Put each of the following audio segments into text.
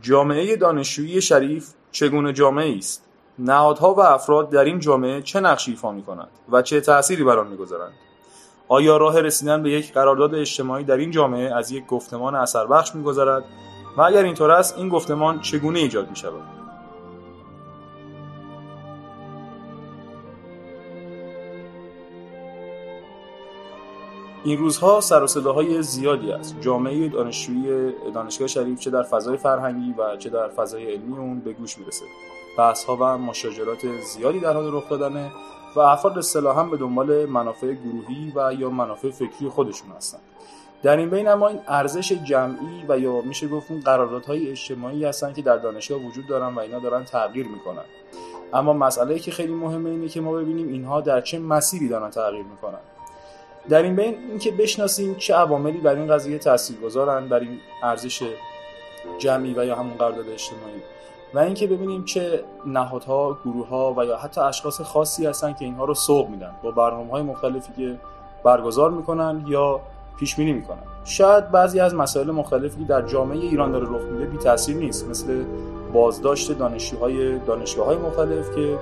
جامعه دانشجویی شریف چگونه جامعه است؟ نهادها و افراد در این جامعه چه نقشی ایفا می‌کنند و چه تأثیری بر آن می‌گذارند؟ آیا راه رسیدن به یک قرارداد اجتماعی در این جامعه از یک گفتمان اثر بخش می‌گذرد؟ و اگر اینطور است این گفتمان چگونه ایجاد می‌شود؟ این روزها سر و صداهای زیادی است. جامعه دانشجویی دانشگاه شریف چه در فضای فرهنگی و چه در فضای علمی اون به گوش می‌رسه. بحث ها و مشاجرات زیادی در حال رخ دادنه و افراد اصطلاحا به دنبال منافع گروهی و یا منافع فکری خودشون هستن. در این بین اما این ارزش جمعی و یا میشه گفت اون قراردادهای اجتماعی هستن که در دانشگاه وجود دارن و اینا دارن تغییر می‌کنن. اما مسئله که خیلی مهمه اینه که ما ببینیم اینها در چه مسیری دارن تغییر می‌کنن. در این بین اینکه بشناسیم چه عواملی بر این قضیه تاثیرگذارن بر این ارزش جمعی و یا همون قرارداد اجتماعی. و اینکه ببینیم چه نهادها، گروه و یا حتی اشخاص خاصی هستن که اینها رو سوق میدن با برنامه های مختلفی که برگزار می‌کنن یا پیش بینی می‌کنن. شاید بعضی از مسائل مختلفی در جامعه ایران داره رخ میده بی تاثیر نیست. مثل بازداشت دانشجوهای دانشگاه های مختلف که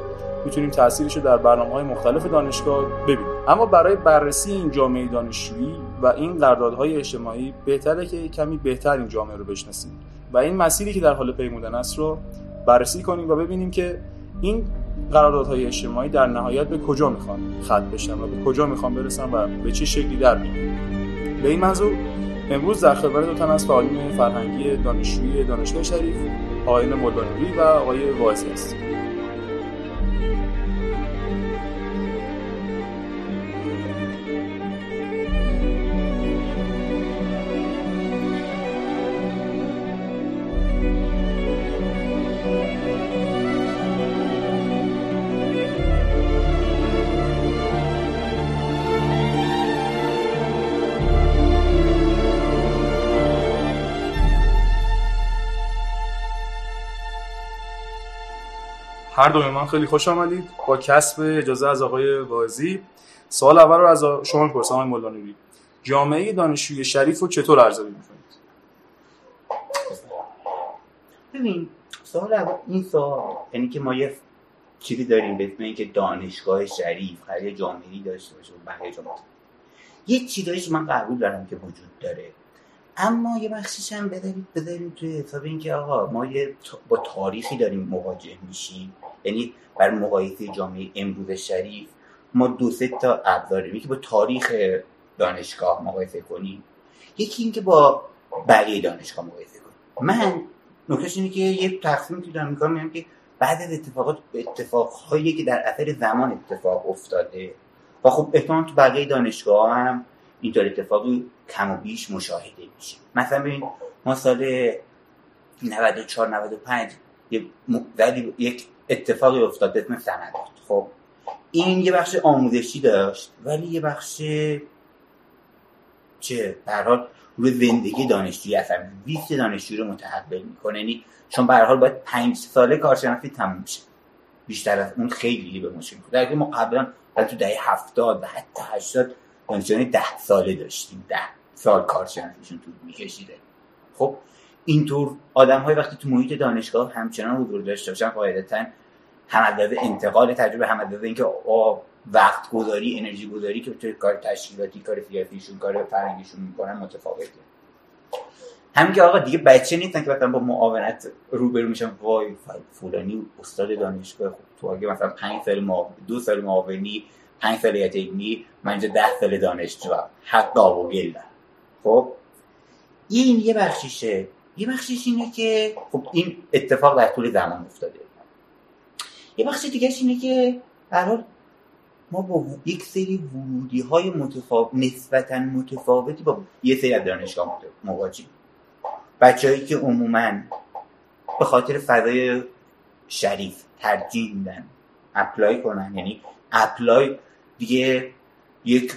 می‌تونیم تاثیرش رو در برنامه های مختلف دانشگاه ببینیم. اما برای بررسی این جامعه دانشجویی و این قراردادهای اجتماعی بهتره که کمی بهتر این جامعه رو بشناسیم و این مسیری که در حال پیمودن است رو بررسی کنیم و ببینیم که این قراردادهای اجتماعی در نهایت به کجا می‌خوان ختم بشن و به کجا می‌خوان برسن و به چه شکلی در میان به این منظور امروز در خبر دو تن از فعالین فرهنگی دانشجویی دانشگاه شریف آقایان مولانوری و آقای واعظی هستیم. هر دوی من خیلی خوش آمدید. با کسب اجازه از آقای واعظی سوال اول رو از شما می‌پرسم آقای مولانوی. جامعه دانشجوی شریف رو چطور ارزیابی می‌کنید؟ ببین سوال اول این سوال یعنی که ما یه چیزی داریم به اسم اینکه دانشگاه شریف هر جامعه‌ای داشته باشه و بقیه جامعه یه چیزایش من قبول دارم که وجود داره. اما یه بخشش هم بذارید بذارید توی حساب اینکه آقا ما یه با تاریخی داریم مواجه میشیم. یعنی بر مقایسه جامعه امروز شریف ما دو سه تا ابزار که با تاریخ دانشگاه مقایسه کنیم یکی اینکه با بقیه دانشگاه مقایسه کنیم. من نکتهش اینه که یه تقسیم که دارم میگم که بعد از اتفاقات اتفاقهایی که در اثر زمان اتفاق افتاده و خب احتمال تو بقیه دانشگاه هم اینطور اتفاقی کم و بیش مشاهده میشه. مثلا ببین ما سال 94 95 یک اتفاقی افتاد اسم سندات. خب این یه بخش آموزشی داشت ولی یه بخش چه در حال روی زندگی دانشجویی اثر ویست دانشجویی رو متحول می‌کنه. یعنی چون به حال باید پنج ساله کارشناسی تموم شه بیشتر از اون خیلی به مشکل در ما قبلا تو دهه هفتاد و حتی هشتاد دانشجویان ده ساله داشتیم. ده سال کارشناسیشون طول میکشیده. خب اینطور آدم های وقتی تو محیط دانشگاه همچنان حضور داشته باشن قاعدتا هم انتقال تجربه هم اینکه وقت گذاری انرژی گذاری که توی کار تشکیلاتی کار سیاسیشون کار فرنگیشون می‌کنن متفاوته. همین که آقا دیگه بچه نیستن که مثلا با معاونت روبرو میشن وای فلانی استاد دانشگاه خب تو اگه مثلا 5 سال ما دو سال معاونی 5 سال علمی من اینجا 10 سال دانشجو حق و گل خب؟ این یه بخشیشه. یه بخشش اینه که خب این اتفاق در طول زمان افتاده. یه بخش دیگه اینه که برحال ما با یک سری ورودی های متفاوت نسبتا متفاوتی با یه سری از دانشگاه مواجهیم. بچههایی که عموما به خاطر فضای شریف ترجیح میدن apply کنن یعنی apply دیگه یک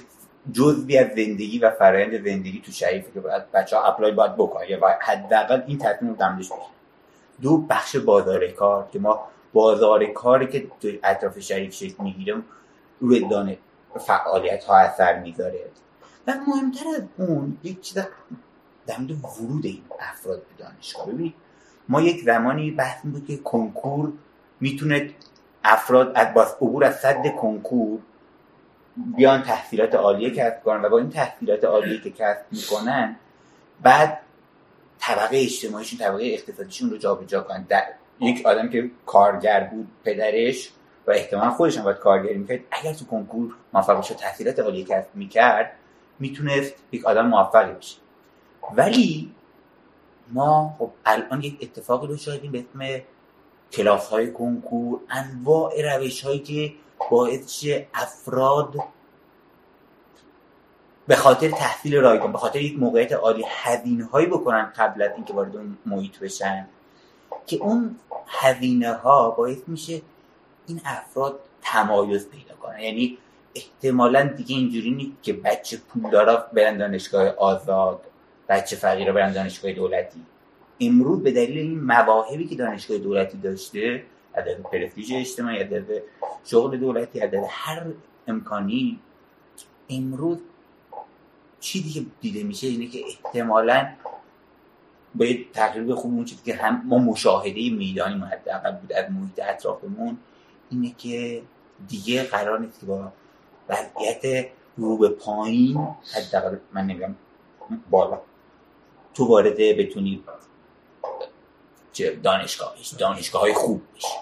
جزئی از زندگی و فرایند زندگی تو شریفه که باید بچه ها apply باید بکنن. یا حداقل این تصمیم رو دمدش دو بخش بازار کار که ما بازار کاری که اطراف شریف شکل می‌گیره روی دانه فعالیت ها اثر می‌ذاره. و مهمتر از اون یک چیز در ورود این افراد به دانشگاه. ببینید ما یک زمانی بحث بود که کنکور می‌تونه افراد از با عبور از صد کنکور بیان تحصیلات عالیه کسب کنن و با این تحصیلات عالیه که کسب می‌کنن بعد طبقه اجتماعیشون طبقه اقتصادیشون رو جابجا کنن. در یک آدم که کارگر بود پدرش و احتمال خودش هم باید کارگری می‌کرد اگر تو کنکور موفق بشه تحصیلات عالیه کسب می‌کرد می‌تونست یک آدم موفقی بشه ولی ما خب الان یک اتفاقی رو شاهدیم به اسم کلاس های کنکور انواع روش هایی که باعث افراد به خاطر تحصیل رایگان به خاطر یک موقعیت عالی هزینه هایی بکنن قبل از اینکه وارد اون محیط بشن که اون هزینه ها باعث میشه این افراد تمایز پیدا کنن. یعنی احتمالا دیگه اینجوری نیست که بچه پولدارا برن دانشگاه آزاد بچه فقیرا برن دانشگاه دولتی. امروز به دلیل این مواهبی که دانشگاه دولتی داشته عدد پرستیژ اجتماعی عدد شغل دولتی عدد هر امکانی. امروز چیزی که دیده میشه اینه که احتمالا باید تقریبا خوب اون که هم ما مشاهده میدانی حداقل بود از محیط اطرافمون اینه که دیگه قرار نیست که با وضعیت رو به پایین حداقل من نمیگم بالا تو وارده بتونی دانشگاه دانشگاه های خوب بشه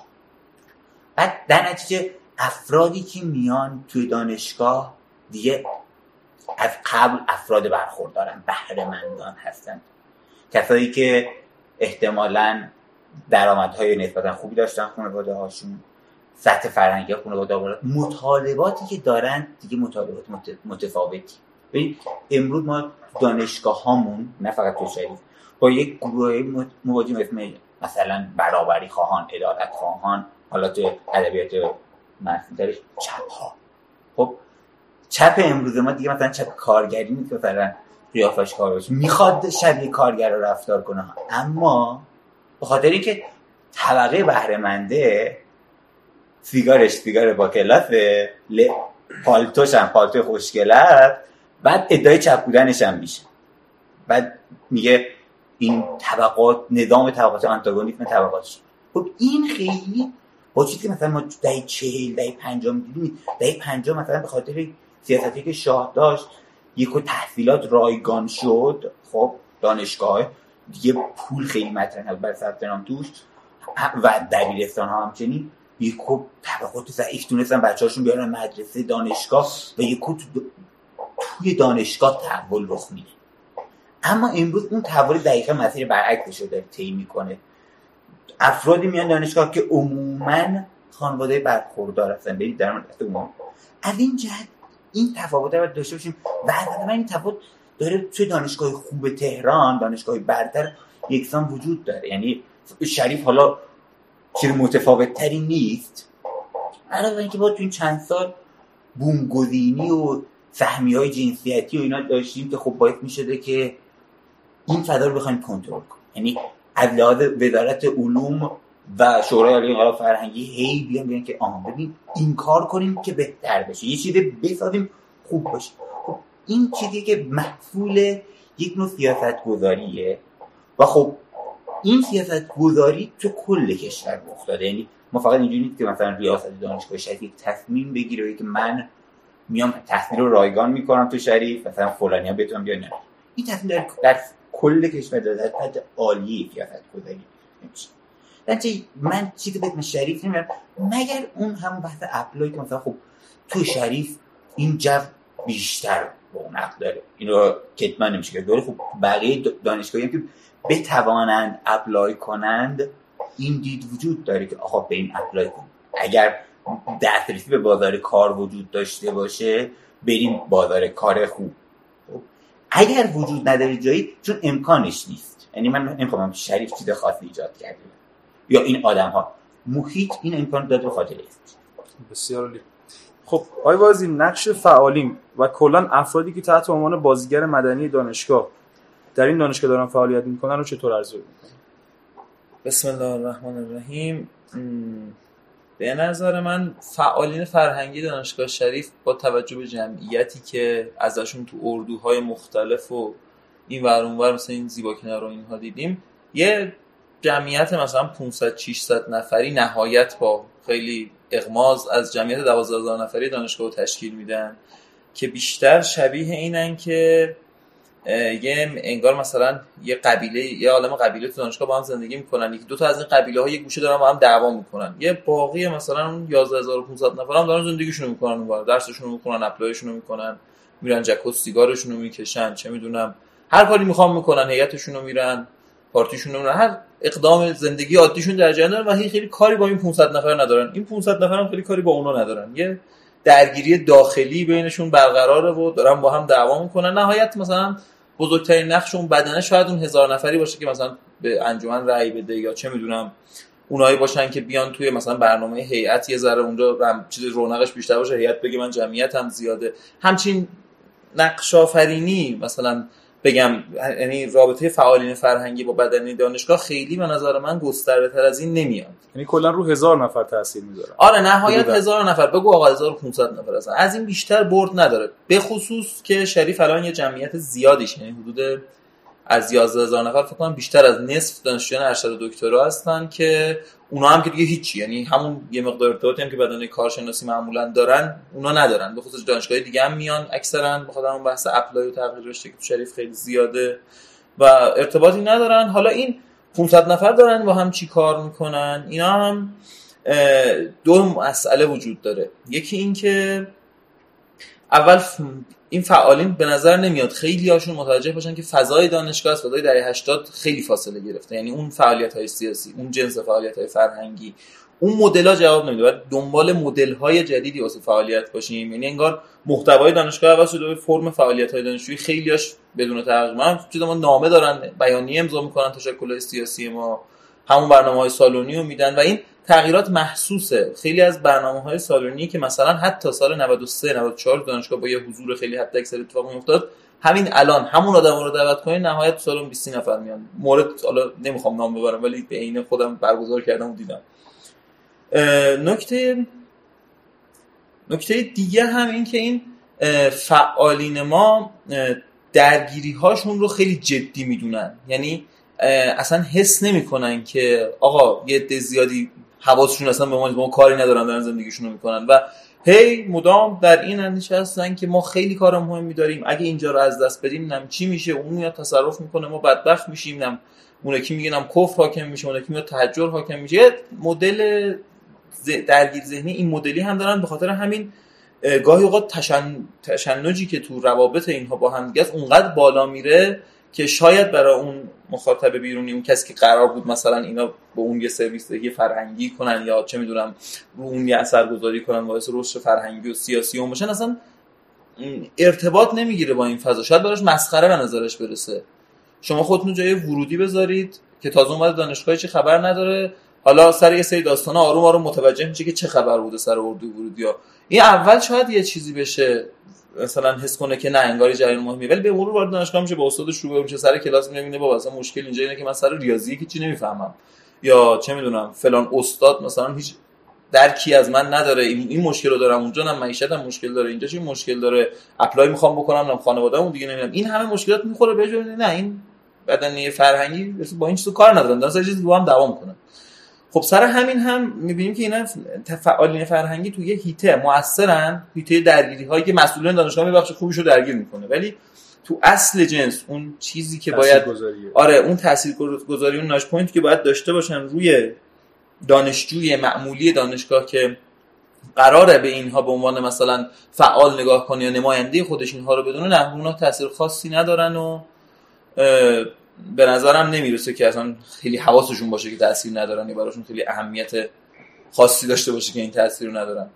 بعد در نتیجه افرادی که میان توی دانشگاه دیگه از قبل افراد برخوردارن بهرهمندان هستن. کسایی که احتمالا درآمدهای نسبتا خوبی داشتن خانواده هاشون سطح فرهنگی خانواده مطالباتی که دارن دیگه مطالبات متفاوتی. ببین امروز ما دانشگاه هامون نه فقط تو با یک گروه مواجه اسم مثلا برابری خواهان عدالت خواهان حالا تو ادبیات مرسومترش چپ ها خب چپ امروز ما دیگه مثلا چپ کارگری نیست مثلا قیافش کار باشه. می‌خواد شبیه کارگر رو رفتار کنه. اما به خاطر اینکه طبقه بهرهمنده سیگارش سیگار با کلاسه پالتوش هم پالتو خوشگله بعد ادعای چپ بودنش هم میشه. بعد میگه این طبقات نظام طبقات آنتاگونیسم طبقات. خب این خیلی با چیزی که مثلا ما دهی چهل دهی پنجاه می‌دیدیم دهی پنجاه مثلا به خاطر سیاستی که شاه داشت یک تحصیلات رایگان شد. خب دانشگاه دیگه پول خیلی مطرح بر ثبت نام توش. و دبیرستان ها همچنین. یک طبقات ضعیف تونستن بچه‌هاشون بیارن مدرسه دانشگاه و یک توی دانشگاه تحول رخ میده اما امروز اون تحول دقیقا مسیر برعکسش رو داره طی می‌کنه. افرادی میان دانشگاه که عموما خانواده برخوردار هستن. برید در از این جهت این تفاوت رو داشته باشیم. و من این تفاوت داره توی دانشگاه خوب تهران دانشگاه برتر یکسان وجود داره. یعنی شریف حالا چیز متفاوت تری نیست. علاوه اینکه با تو این چند سال بومگذینی و فهمی های جنسیتی و اینا داشتیم که خب باید می‌شده که این فضا رو بخوایم کنترل کنیم. یعنی از لحاظ وزارت علوم و شورای عالی انقلاب فرهنگی هی بیان بیان که آها ببین این کار کنیم که بهتر بشه. یه چیزی بسازیم خوب باشه. خب این چیزی که محصول یک نوع سیاست گذاریه و خب این سیاست گذاری تو کل کشور رخ داده یعنی ما فقط اینجوری نیست که مثلا ریاست دانشگاه شریف یک تصمیم بگیره که من میام تحصیل رو رایگان می‌کنم تو شریف مثلا فلانی ها بتونم بیان این تصمیم در کل کشور در حد عالی سیاست گذاری نمیشه. من چیزی به شریف نمیارم مگر اون هم بحث apply که مثلا خب تو شریف این جو بیشتر با اون داره. اینو کتمان نمیشه که دوره خب بقیه دانشگاهی هم که بتوانند apply کنند این دید وجود داره که آقا به این apply کن اگر دسترسی به بازار کار وجود داشته باشه بریم بازار کار خوب. اگر وجود نداره جایی چون امکانش نیست. یعنی من نمی‌خوام شریف چیز خاصی ایجاد کرده یا این آدم ها محیط این امکان داد به خاطر است بسیار عالی. خب آقای وازی نقش فعالیم و کلا افرادی که تحت عنوان بازیگر مدنی دانشگاه در این دانشگاه دارن فعالیت می‌کنن رو چطور ارزیابی می‌کنن؟ بسم الله الرحمن الرحیم. به نظر من فعالین فرهنگی دانشگاه شریف با توجه به جمعیتی که ازشون تو اردوهای مختلف و این ور اونور مثل این زیبا کنار رو اینها دیدیم یه جمعیت مثلا 500 600 نفری نهایت با خیلی اغماز از جمعیت 12000 نفری دانشگاه رو تشکیل میدن که بیشتر شبیه اینن که یه انگار مثلا یه قبیله یه عالم قبیله تو دانشگاه با هم زندگی می‌کنن. یکی دو تا از این قبیله ها یه گوشه دارن با هم دعوا می‌کنن. یه باقی مثلا اون 11500 نفر هم دارن زندگیشون می‌کنن اون درسشون می‌کنن اپلایشون می‌کنن میرن جک سیگارشون رو می‌کشن چه می‌دونم. هر کاری می‌خوام می‌کنن هیئتشون رو میرن پارتیشون رو هر اقدام زندگی عادیشون در جریان و خیلی کاری با این 500 نفر ندارن. این 500 نفر هم خیلی کاری با اونا ندارن. یه درگیری داخلی بینشون برقراره و دارن با هم دعوا می‌کنن. نهایت مثلا بزرگترین نقش اون بدنه شاید اون هزار نفری باشه که مثلا به انجمن رأی بده یا چه می‌دونم اونایی باشن که بیان توی مثلا برنامه هیئت یه ذره اونجا چیز رونقش بیشتر باشه هیئت بگه من جمعیتم زیاده. همچین نقش آفرینی مثلا بگم یعنی رابطه فعالین فرهنگی با بدنی دانشگاه خیلی به نظر من گسترده تر از این نمیاد. یعنی کلا رو هزار نفر تاثیر می‌ذاره. آره نهایت هزار نفر. بگو آقا 1500 نفر هستن. از این بیشتر برد نداره. به خصوص که شریف الان یه جمعیت زیادیش یعنی حدود از 11000 نفر فکر کنم بیشتر از نصف دانشجویان ارشد دکترا هستن که اونا هم که دیگه هیچی. یعنی همون یه مقدار ارتباطی هم که بدن کارشناسی معمولا دارن اونا ندارن. به خصوص دانشگاه دیگه هم میان اکثرا. بخاطر اون بحث اپلای و تغییر رشته که شریف خیلی زیاده و ارتباطی ندارن. حالا این 500 نفر دارن با هم چی کار می‌کنن؟ اینا هم دو مسئله وجود داره. یکی این که اول این فعالین به نظر نمیاد خیلی هاشون متوجه باشن که فضای دانشگاه از فضای دهه 80 خیلی فاصله گرفته. یعنی اون فعالیت های سیاسی اون جنس فعالیت های فرهنگی اون مدل ها جواب نمیده. باید دنبال مدل های جدیدی واسه فعالیت باشیم. یعنی انگار محتوای دانشگاه عوض شده فرم فعالیت های دانشجویی خیلیاش بدون ترجمه چیز ما نامه دارن بیانیه امضا می‌کنن تشکل سیاسی ما. همون برنامه های سالونی رو میدن و این تغییرات محسوسه. خیلی از برنامه های سالونی که مثلا حتی سال 93 94 دانشگاه با یه حضور خیلی حد اکثر اتفاق میافتاد همین الان همون آدم رو دعوت کنین نهایت سال 20 نفر میان. مورد حالا نمی‌خوام نام ببرم ولی به عین خودم برگزار کردم و دیدم. نکته نکته دیگه هم این که این فعالین ما درگیری هاشون رو خیلی جدی می‌دونن. یعنی اصلا حس نمی‌کنن که آقا یه عده زیادی حواسشون اصلا به ما, ما کاری ندارن دارن زندگیشون رو می‌کنن. و هی مدام در این اندیشه هستن که ما خیلی کار مهمی داریم. اگه اینجا رو از دست بدیم نم چی میشه؟ اون میاد تصرف می‌کنه ما بدبخت میشیم نم اون کی میگه نم کفر حاکم میشه اون کی میاد تحجر حاکم میشه. مدل درگیر ذهنی این مدلی هم دارن به خاطر همین گاهی اوقات تشن... تشنجی که تو روابط اینها با هم دیگه اونقدر بالا میره که شاید برای اون مخاطب بیرونی اون کسی که قرار بود مثلا اینا به اون یه سرویس دهی فرهنگی کنن یا چه می‌دونم رو اون یه اثرگذاری کنن باعث رشد فرهنگی و سیاسی اون باشن اصلا ارتباط نمی‌گیره با این فضا. شاید براش مسخره به نظرش برسه. شما خودتون جای ورودی بذارید که تازه اومده دانشگاه چی خبر نداره. حالا سر یه سری داستانا آروم آروم متوجه میشه که چه خبر بوده سر اردو ورودی ها. این اول شاید یه چیزی بشه. مثلا حس کنه که نه انگاری جریان مهمی. ولی به مرور وارد دانشگاه میشه با استادش رو میشه سر کلاس می‌بینه بابا اصلا مشکل اینجا اینه که من سر ریاضی که چی نمی‌فهمم. یا چه می‌دونم فلان استاد مثلا هیچ درکی از من نداره این, مشکل رو دارم اونجا نه معیشتم مشکل داره اینجا چی مشکل داره اپلای می‌خوام بکنم نه خانواده‌مون دیگه نمی‌دونم. این همه مشکلات می‌خوره به نه این بدنی فرهنگی با این چیزو کار ندارن دارن چیزی با هم دوام می‌کنن خب سر همین هم می‌بینیم که اینا فعالین فرهنگی توی یه هیته موثرن هیته درگیری هایی که مسئولین دانشگاه می بخش خوبیشو درگیر می‌کنه. ولی تو اصل جنس اون چیزی که باید آره اون تاثیرگذاری اون ناش پوینت که باید داشته باشن روی دانشجوی معمولی دانشگاه که قراره به اینها به عنوان مثلا فعال نگاه کنه یا نماینده خودش اینها رو بدونه نه اونها تاثیر خاصی ندارن و به نظرم نمی‌رسه که اصلا خیلی حواسشون باشه که تاثیر ندارن یا براشون خیلی اهمیت خاصی داشته باشه که این تاثیر رو ندارن.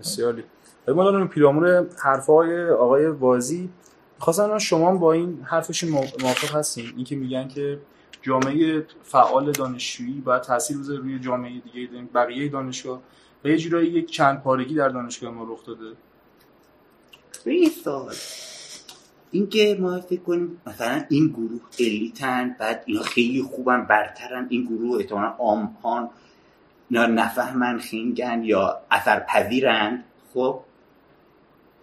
بسیاری ما دارم پیرامون حرفای آقای وازی. خواستم شما با این حرفشون موافق هستین؟ اینکه میگن که جامعه فعال دانشجویی باید تاثیر بذاره روی جامعه دیگه بقیه دانشگاه. و یه جورایی یک چند پارگی در دانشگاه ما رخ داده. اینکه ما فکر کنیم مثلا این گروه الیتن بعد اینا خیلی خوبن برترن این گروه احتمالا آمپان اینا نفهمن خینگن یا اثر پذیرن خب؟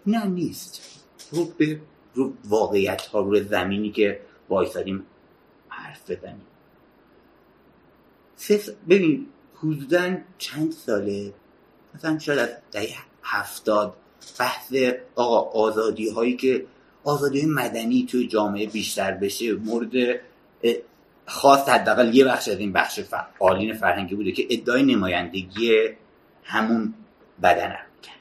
نه نیست. رو به رو واقعیت ها رو زمینی که وایسادیم حرف بزنیم. ببین حدودا چند ساله؟ مثلا شاید از دهه هفتاد بحث آقا آزادی هایی که آزادی مدنی توی جامعه بیشتر بشه مورد خاص حداقل یه بخش از این بخش فعالین فرهنگی بوده که ادعای نمایندگی همون بدن رو می‌کردن.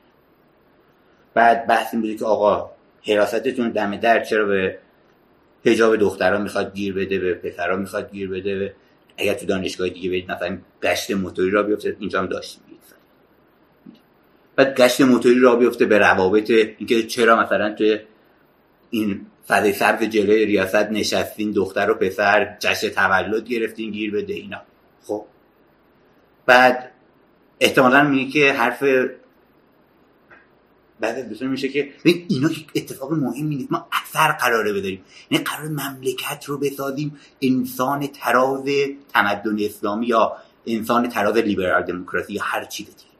بعد بحث این بوده که آقا حراستتون دم در چرا به حجاب دخترها می‌خواد گیر بده به پسرها می‌خواد گیر بده اگر تو دانشگاه دیگه برید مثلا گشت موتوری را بیفته اینجا هم داشتیم. بعد گشت موتوری را بیفته به روابط اینکه چرا مثلا توی این فضای سبز جلوی ریاست نشستین دختر و پسر جشن تولد گرفتین گیر بده اینا. خب. بعد احتمالا میگه که حرف بعد از میشه که اینا اتفاق مهمی نیست. ما اثر قراره بداریم. یعنی قرار مملکت رو بسازیم. انسان تراز تمدن اسلامی یا انسان تراز لیبرال دموکراسی یا هر چیز دیگه.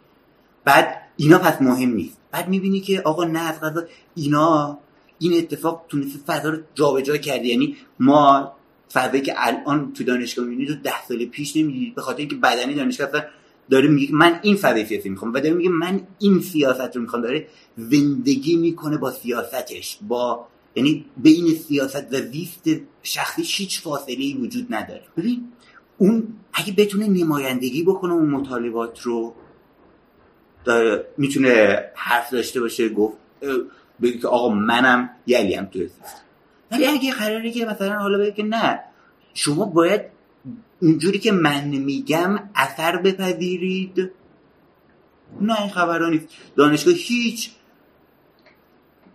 بعد اینا پس مهم نیست. بعد می‌بینی که آقا نه از قضا اینا این اتفاق تونسته فضا رو جابجا کرده یعنی ما فضایی که الان تو دانشگاه می‌بینید رو ده سال پیش نمی‌دید به خاطر اینکه بدنی دانشگاه داره میگه من این فضای سیاسی می‌خوام و داره میگه من این سیاست رو می‌خوام. داره زندگی می‌کنه با سیاستش. با یعنی بین سیاست و زیست شخصی هیچ فاصله ای وجود نداره. ببین اون اگه بتونه نمایندگی بکنه اون مطالبات رو داره می‌تونه حرف داشته باشه گفت بگه که آقا منم یلی هم تو زیست ولی اگه قراره که مثلا حالا بگه که نه شما باید اونجوری که من میگم اثر بپذیرید. نه این خبرها نیست. دانشگاه هیچ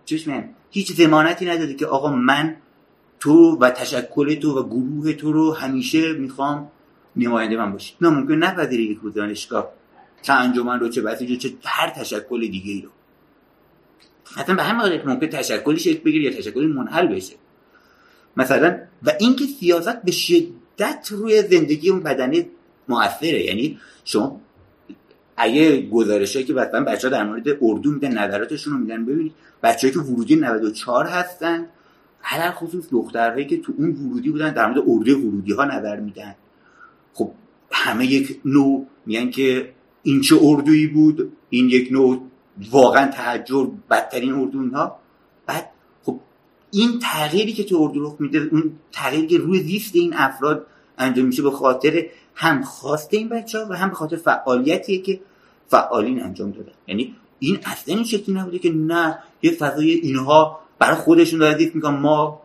چشم هیچ زمانتی نداده که آقا من تو و تشکل تو و گروه تو رو همیشه می‌خوام نماینده من باشی. نه ممکن نپذیری یک روز دانشگاه چه انجمن رو چه بسیج رو چه هر تشکل دیگه ای رو. حتی به همین حالت ممکن تشکلی شکل بگیره یا تشکلی منحل بشه مثلا و اینکه سیاست به شدت روی زندگی اون بدنی موثره یعنی شما اگه گزارشایی که مثلا بچه در مورد اردو میدن نظراتشون رو میدن ببینید بچه‌ای که ورودی 94 هستن علل خصوص دخترهایی که تو اون ورودی بودن در مورد اردوی ورودی ها نظر میدن. خب همه یک نوع میگن که این چه اردویی بود این یک نوع واقعا تحجر بدترین اردو اینها. بعد خب این تغییری که تو اردو رخ میده اون تغییری که روی زیست این افراد انجام میشه به خاطر هم خواسته این بچه ها و هم به خاطر فعالیتیه که فعالین انجام دادن. یعنی این اصلا این شکلی نبوده که نه یه فضای اینها برای خودشون داره زیست می‌کنن ما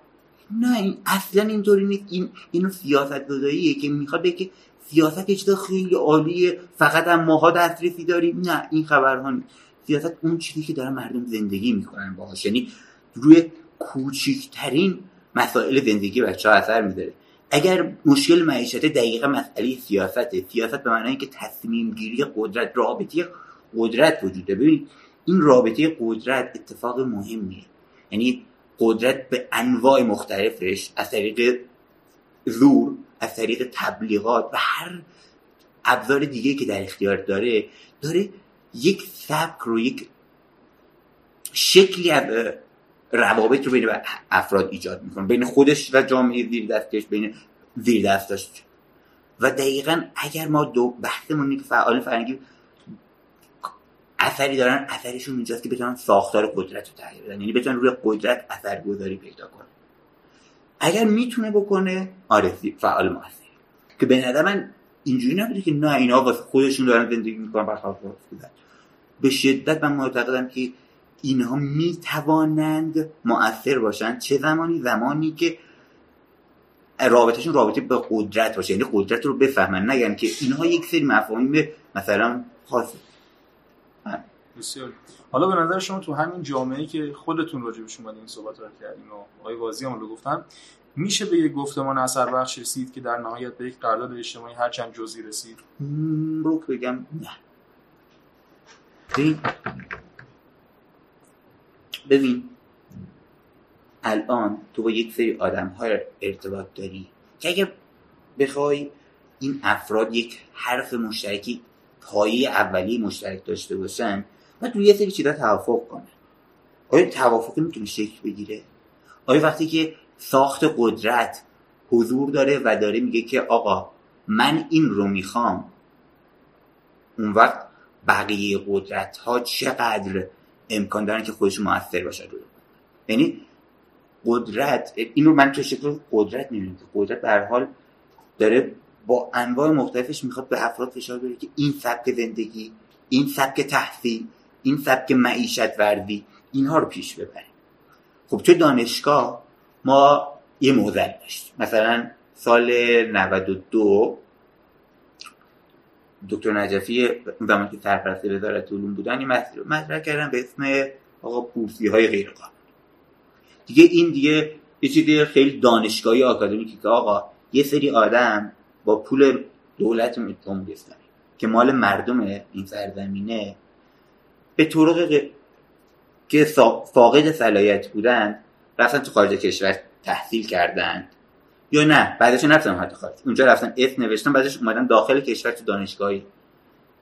نه این اصلا اینطوری نیست. این اینو سیاست گذاریه که می‌خواد که سیاست چیز خیلی عالیه فقط هم ماها دسترسی داریم. نه این خبرها نیست. سیاست اون چیزی که دارن مردم زندگی می‌کنن باهاش. یعنی روی کوچکترین مسائل زندگی بچه ها اثر می‌ذاره. اگر مشکل معیشت دقیقا مسئله سیاسته سیاست به معنی که تصمیم گیری قدرت رابطه قدرت وجوده ببینید این رابطه قدرت اتفاق مهمیه. یعنی قدرت به انواع مختلفش از طریق زور از طریق تبلیغات و هر ابزار دیگه که در اختیار داره داره یک سبک رو یک شکلی از روابط رو بین افراد ایجاد می‌کنه. بین خودش و جامعه زیر دستش بین زیر دستش. و دقیقا اگر ما دو بحثمون که فعال فرنگی اثری دارن اثرشون اینجاست که بتونن ساختار قدرت رو تغییر بدن. یعنی بتونن روی قدرت اثرگذاری پیدا کنن. اگر می‌تونه بکنه آره فعال موثر که به نظر من اینجوری نبوده که نه اینا واسه خودشون دارن زندگی می‌کنن برخلاف به شدت من معتقدم که اینها می‌توانند مؤثر باشن. چه زمانی؟ زمانی که رابطهشون رابطه به قدرت باشه. یعنی قدرت رو بفهمن نگن که اینها یک سری مفاهیم مثلا خاصه بسیار. حالا به نظر شما تو همین جامعه که خودتون راجبش اومدین این صحبت رو کردین و آقای وازی هم رو گفتن میشه به یک گفتمان اثر بخش رسید که در نهایت به یک قرارداد اجتماعی هر چند جزئی رسید؟ رو بگم نه. ببین ببین الان تو با یک سری آدم های ارتباط داری که اگر بخوای این افراد یک حرف مشترکی پایه اولی مشترک داشته باشن و تو یه سری چیزا توافق کنن. آیا توافقی می‌تونه شکل بگیره؟ آیا وقتی که ساخت قدرت حضور داره و داره میگه که آقا من این رو می‌خوام اون وقت بقیه قدرت ها چقدر امکان دارن که خودش موثر باشه رو یعنی قدرت اینو من تو شکل قدرت می‌بینم. قدرت به حال داره با انواع مختلفش می‌خواد به افراد فشار بیاره که این سبک زندگی این سبک تحصیل این سبک معیشت وردی اینها رو پیش ببریم خب تو دانشگاه ما یه موزل داشتیم. مثلا سال 92 دکتر نجفی زمان که سرپرست وزارت علوم بودن این مطرح کردن به اسم آقا بورسی های غیر قانونی دیگه این دیگه یه چیزی خیلی دانشگاهی آکادمیکی که آقا یه سری آدم با پول دولت جمهوری اسلامی که مال مردم این سرزمینه به طرق که فاقد صلاحیت بودن رفتن تو خارج کشور تحصیل کردند یا نه. بعدش رفتن حتی خارج. اونجا رفتن اسم نوشتن بعدش اومدن داخل کشور تو دانشگاهی.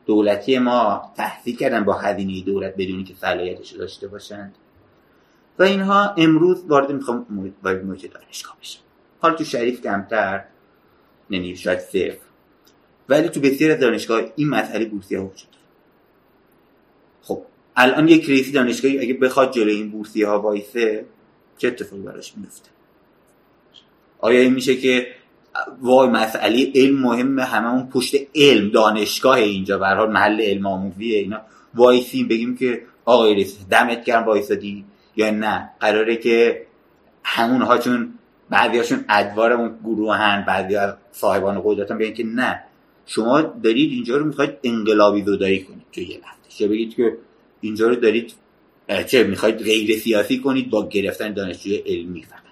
دولتی ما تحصیل کردن با هزینه دولت بدونی که صلاحیتش داشته باشند و اینها امروز وارد می‌خوام وارد محیط دانشگاه بشن حالا تو شریف کمتر یعنی شاید صفر. ولی تو بسیار دانشگاه این مسئله بورسیه ها وجود خب الان یک رئیس دانشگاهی اگه بخواد جلوی این بورسیه ها وایسه چه اتفاقی براش میفته آیا این میشه که وای مسئله علم مهمه هممون پشت علم دانشگاه اینجا به محل علم آموزیه اینا. وایسیم بگیم که آقای رئیس دمت گرم وایسادی. یا نه قراره که همون ها چون بعضی هاشون ادوار اون گروه هن بعضی از صاحبان قدرت هم که نه. شما دارید اینجا رو می‌خواید انقلابی زدایی کنید توی یه وقتش یا بگید که اینجا رو دارید چه می‌خواید غیر سیاسی کنید با گرفتن دانشجوی علمی؟ فقط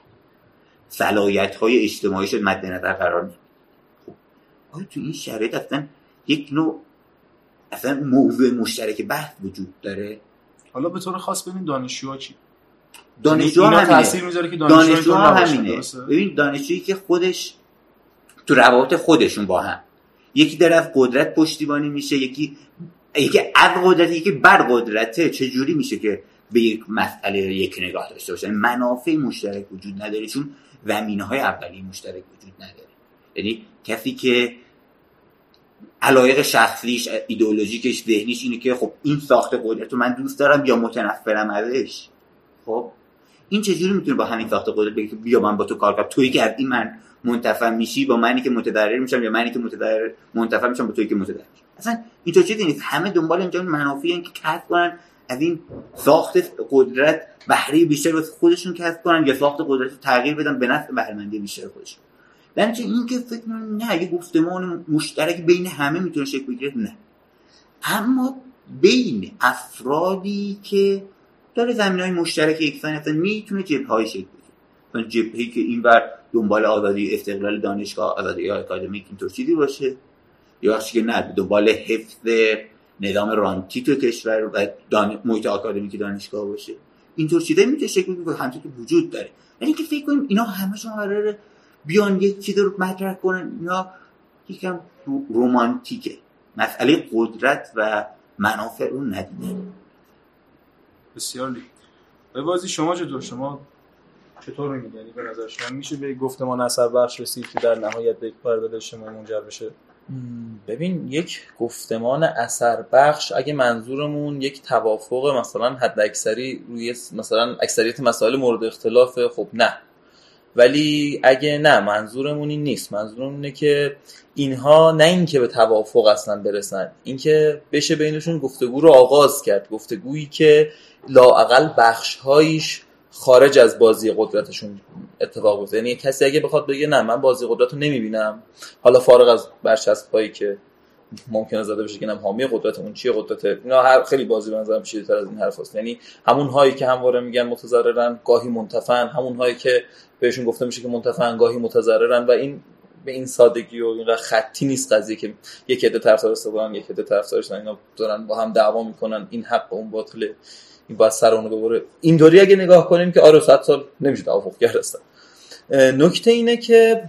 صلاحیت های اجتماعی شد مد نظر قرار نمید خب آیا تو این شرایط اصلا یک نوع اصلا موضوع مشترک بحث وجود داره؟ حالا به طور خاص ببین دانشجوها چی؟ دانشجو اینا همینه. تاثیر می‌ذاره که دانشجو دانشجو همینه؟ ببین دانشجویی که خودش تو روابط خودشون با هم. یکی داره از قدرت پشتیبانی میشه یکی یکی از قدرت یکی بر قدرته. چجوری میشه که به یک مسئله یک نگاه داشته باشن منافع مشترک وجود نداره چون زمینه های اولیه مشترک وجود نداره. یعنی کسی که علایق شخصیش ایدئولوژیکش ذهنیش اینه که خب این ساخت قدرت رو من دوست دارم یا متنفرم ازش. خب این چجوری می‌تونه با همین ساخت قدرت بگه بیا من با تو کار کنم؟ تویی که از این من منتفع میشی با منی که متضرر میشم یا منی که متضرر منتفع میشم با تویی که متضرر اصلا اینطور چیزی نیست. همه دنبال اینجا منافعی که کسب کنن از این ساخت قدرت بهره بیشتر واسه خودشون کسب کنن یا ساخت قدرت رو تغییر بدن به نفع بهرهمندی بیشتر خودشون. در نتیجه این که فکر نه یه گفتمان مشترک بین همه می‌تونه شکل بگیره نه. اما بین افرادی که داره زمین های مشترک یکسانی هستن می‌تونه جبه های شکل بگیره. جبهه که این بر دنبال آزادی استقلال دانشگاه آزادی اکادمیک اینطور چیزی باشه. یا که نه دنبال حفظ نظام رانتی تو کشور و دان... محیط آکادمیک دانشگاه باشه. اینطور چیزایی می‌تونه شکل بگیره همچون که وجود داره. یعنی که فکر کنیم اینا همشون قراره بیان یک چیز رو مطرح کنن. اینا یکم رو- رومانتیکه. مسئله قدرت و منافع رو ندیده. بسیار لیک به بازی شما چطور؟ شما چطور میگید یعنی به نظر شما میشه به گفتمان اثر بخش رسید که در نهایت به یک پرده اجتماعی منجر بشه؟ ببین یک گفتمان اثر بخش اگه منظورمون یک توافق مثلا حد اکثری روی مثلا اکثریت مسائل مورد اختلاف خب نه. ولی اگه نه منظورمون این نیست. منظورمون اینه که اینها نه اینکه به توافق اصلا برسن اینکه بشه بینشون گفتگو رو آغاز کرد. گفتگویی که لااقل بخشهایش خارج از بازی قدرتشون اتفاق بیفته یعنی کسی اگه بخواد بگه نه من بازی قدرت رو نمی‌بینم. حالا فارغ از برچسب هایی که ممکنه زده بشه که نم حامی قدرت اون چیه قدرت اینا هر خیلی بازی به نظرم شیرتر از این حرف هست. یعنی همون هایی که همواره میگن متضررن گاهی منتفن همون هایی که بهشون گفته میشه که منتفن گاهی متضررن و این به این سادگی و اینقدر خطی نیست قضیه که یک عده طرفدار استقلالن یک عده طرفدار استقلال اینا دارن با هم دعوا می‌کنن این حق اون باطله. باید سر اونو ببره اینطوری اگه نگاه کنیم که آره 100 سال نمیشه توافق اه، نکته اینه که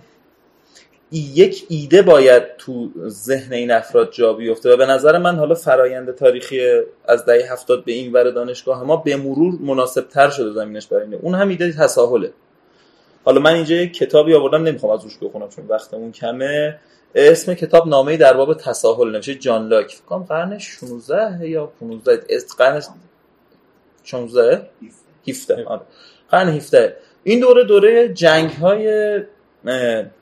یک ایده باید تو ذهن این افراد جا بیفته و به نظر من حالا فرایند تاریخی از دهه هفتاد به این ور دانشگاه ما به مرور مناسب تر شده زمینش برای اینه. اون هم ایده تساهله. حالا من اینجا یک کتابی آوردم نمی‌خوام از روش بخونم چون وقتمون کمه. اسم کتاب نامه در باب تساهل نوشته جان لاک. فکر قرن 16 یا 15 است قرن 16 17 آره. قرن 17 این دوره دوره جنگ های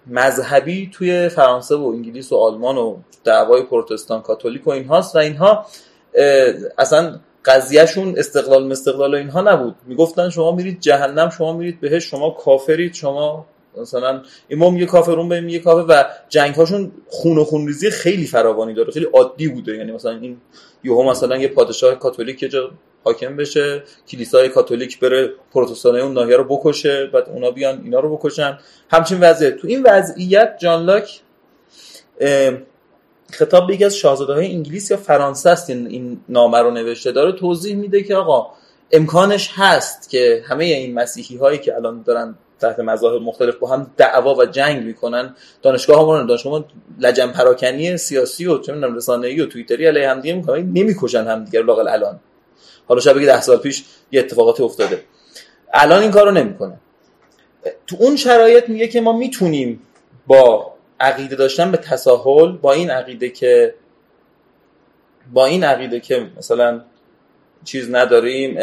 مذهبی توی فرانسه و انگلیس و آلمان و دعوای پروتستان کاتولیک و اینهاست و اینها اصلا قضیهشون استقلال مستقلال و اینها نبود. می‌گفتن شما میرید جهنم شما میرید بهش شما کافرید شما مثلا امام یه کافر اون به یه کافر و جنگ هاشون خون و خونریزی خیلی فراوانی داره خیلی عادی بوده. یعنی مثلا این یهو مثلا یه پادشاه کاتولیک یه جا حاکم بشه کلیسای کاتولیک بره پروتستانای اون ناحیه رو بکشه بعد اونا بیان اینا رو بکشن. همچین وضعیت تو این وضعیت جان لاک خطاب به یکی از شاهزاده های انگلیس یا فرانسه است این نامه رو نوشته. داره توضیح میده که آقا امکانش هست که همه این مسیحی هایی که الان دارن تحت مذاهب مختلف با هم دعوا و جنگ می‌کنن دانشگاه ما دانشگاه لجن پراکنی سیاسی و چه می‌دونم رسانه‌ای و توییتری علیه هم دیگه می‌کنن نمی‌کشن هم دیگه لاقل الان. حالا شب بگید ده سال پیش یه اتفاقاتی افتاده. الان این کارو نمی‌کنه. تو اون شرایط میگه که ما می‌تونیم با عقیده داشتن به تساهل با این عقیده که با این عقیده که مثلا چیز نداریم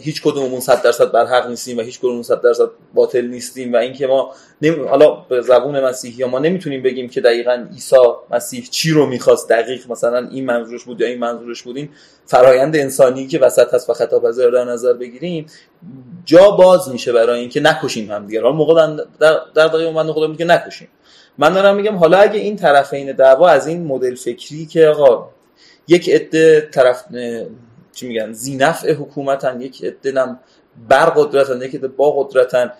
هیچ کدوممون 100 درصد بر حق نیستیم و هیچ کدوممون 100 درصد باطل نیستیم و اینکه ما نمی... حالا به زبون مسیحی ما نمی‌تونیم بگیم که دقیقا عیسی مسیح چی رو می‌خواست دقیق مثلا این منظورش بود یا این منظورش بود این فرایند انسانی که وسط هست و خطا پذیر در نظر بگیریم جا باز میشه برای اینکه نکشیم هم دیگه. حالا موقع در در دقیقه من خدا میگه نکشیم. من دارم میگم حالا اگه این طرفین دعوا از این مدل فکری که آقا یک عده طرف چی میگن زینفع حکومتن یک نم بر قدرتن یک با قدرتن.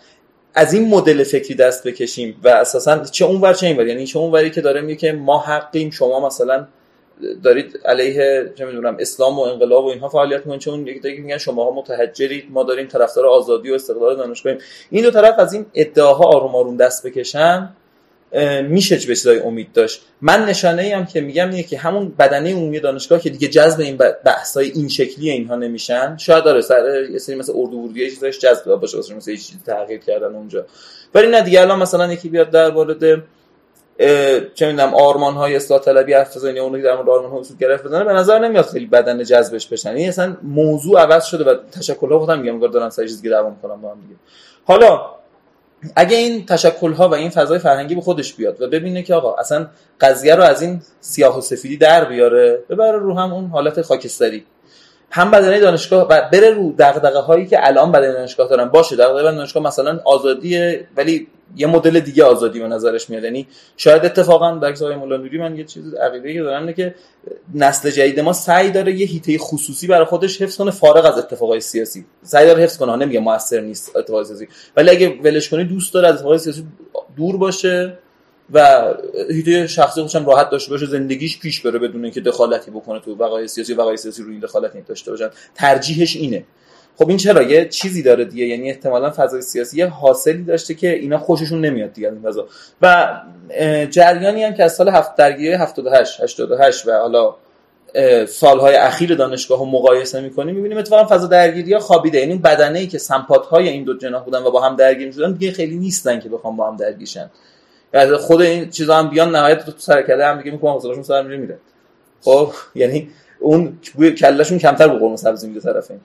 از این مدل فکری دست بکشیم و اساسا چه اون ور چه این ور. یعنی چه اون وری که داره میگه که ما حقیم شما مثلا دارید علیه چه می‌دونم اسلام و انقلاب و اینها فعالیت می‌کنید چون یک دیگه میگن شماها متحجرید ما داریم طرفدار آزادی و استقلال دانشگاهیم. این دو طرف از این ادعاها آروم آروم دست بکشن. میشه به چیزای امید داشت؟ من نشانه ای هم که میگم اینه که همون بدنه عمومی دانشگاه که دیگه جذب این بحثای این شکلی اینها نمیشن. شاید داره سر یه سری مثل اردو وردی چیزاش جذب باشه مثلا مثل چیزی تغییر کردن اونجا. ولی نه دیگه الان مثلا یکی بیاد در مورد چه می‌دونم آرمان های اصلاح طلبی حرف بزنه اون در مورد آرمان ها اصول گرفت بزنه به نظر نمیاد خیلی بدن جذبش بشن. این اصلا موضوع عوض شده و تشکل ها خودم میگم دارن سر چیزی دعوا می‌کنن با هم دیگه. حالا اگه این تشکل ها و این فضای فرهنگی به خودش بیاد و ببینه که آقا اصلا قضیه رو از این سیاه و سفیدی در بیاره ببره رو هم اون حالت خاکستری. هم بدنه دانشگاه و بره رو دغدغه هایی که الان بدنه دانشگاه دارن. باشه دغدغه دانشگاه مثلا آزادیه ولی یه مدل دیگه آزادی به نظرش میاد. یعنی شاید اتفاقا برعکس آقای مولا من یه چیز عقیده دارم اینه که نسل جدید ما سعی داره یه هیته خصوصی برای خودش حفظ کنه فارغ از اتفاقای سیاسی. سعی داره حفظ کنه. نمیگه موثر نیست اتفاقای سیاسی. ولی اگه ولش کنی دوست داره از اتفاقای سیاسی دور باشه. و هیته شخصی خودش راحت داشته باشه زندگیش پیش بره بدون اینکه دخالتی بکنه تو بقای سیاسی و بقای سیاسی روی دخالتی داشته باشن. ترجیحش اینه. خب این چرا؟ یه چیزی داره دیگه. یعنی احتمالا فضای سیاسی یه حاصلی داشته که اینا خوششون نمیاد دیگه این فضا. و جریانی هم که از سال هفت درگیری 78 88 و حالا سالهای اخیر دانشگاه رو مقایسه می‌کنیم می‌بینیم اتفاقا فضا درگیری ها خوابیده. یعنی بدنه ای که سمپات های این دو جناح بودن و با هم درگیر شدن دیگه خیلی نیستن که بخوام با هم درگیرشن یعنی خود این چیزا هم بیان نهایت تو سر کله هم دیگه می‌کنم حوصله‌شون سر میره میره خب یعنی اون بوی کلهشون کمتر به قرمه سبزی میده طرفین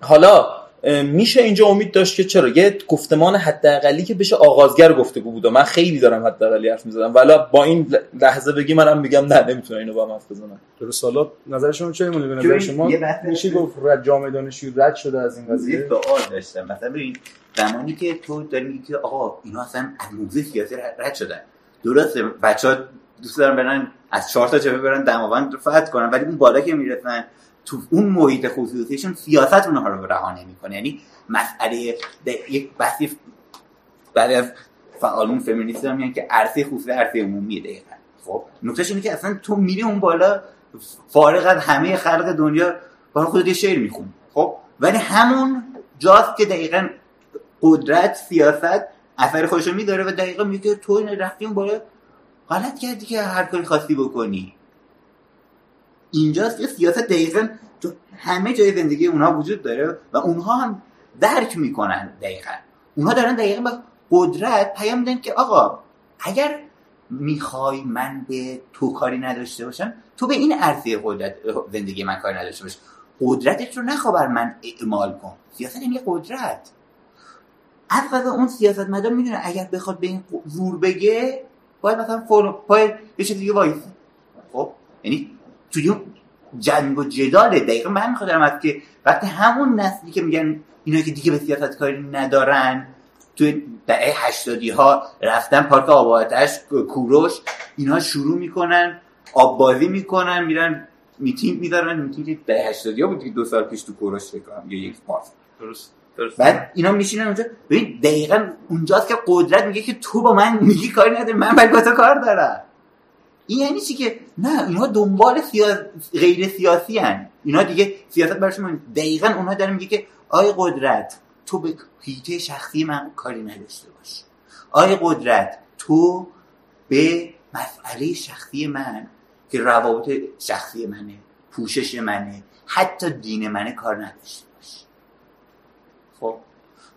حالا میشه اینجا امید داشت که چرا؟ یه گفتمان حداقلی که بشه آغازگر گفتگو بوده من خیلی دارم حداقلی حرف می‌زدم ولی با این لحظه بگی منم میگم نه نمی‌تونه اینو با هم حرف بزنم. درست. حالا نظر شما چه میمونه؟ به نظر شما میشه گفت رد جامعه دانشجو رد شده از این قضیه؟ یه سوال داشتم. مثلا ببین زمانی که تو داری میگی که آقا اینا اصلا از موزه سیاسی رد شدن. درسته بچه‌ها دوست دارن برن از چهار تا جبهه برن دماوند فتح کنن ولی اون بالا که می‌رسن تو اون محیط خصوصیشون سیاست اونها رو رها نمی‌کنه یعنی مسئله یک بحثی از فعالون فمینیست هم که عرصه خصوصی عرصه عمومیه دقیقا. خب نکتهش اینه که اصلا تو میری اون بالا فارغ از همه خلق دنیا برای خودت یه شعر میخون. خب ولی همون جاست که دقیقا قدرت سیاست اثر خودش رو میداره و دقیقا میگه تو این رفتی اون بالا. غلط کردی که هر کاری خواستی بکنی. اینجاست که سیاست دقیقا تو همه جای زندگی اونها وجود داره و اونها هم درک می‌کنن دقیقا. اونها دارن دقیقا به قدرت پیام میدن که آقا اگر می‌خوای من به تو کاری نداشته باشم تو به این عرصه قدرت زندگی من کاری نداشته باش قدرتت رو نخوا بر من اعمال کن. سیاست یعنی قدرت. از قضا اون سیاست مدار می‌دونه اگر بخواد به این زور بگه باید مثلا پای یه چیز دیگه وایس خب؟ یعنی توی جنگ و جداله. دقیقا من میخوادم از که وقتی همون نسلی که میگن اینا که دیگه به سیاست کاری ندارن توی دهه هشتادی ها رفتن پارک آبادش کوروش اینها شروع می‌کنن آب بازی می‌کنن میرن میتینگ میدارن. میتینگ دهه هشتادی ها بود که دو سال پیش تو کوروش فکر یا یک پاس درست درست. بعد اینا میشینن اونجا. ببین دقیقا اونجاست که قدرت میگه که تو با من میگی کاری نداری من باید با تو کار دارم. این یعنی چی که نه اینها دنبال سیاس... غیر سیاسی هن. اینا دیگه سیاست برشون دقیقا اونها دارن میگه که آی قدرت تو به هیته شخصی من کاری نداشته باش. آی قدرت تو به مسئله شخصی من که روابط شخصی منه پوشش منه حتی دین منه کار نداشته باش. خب؟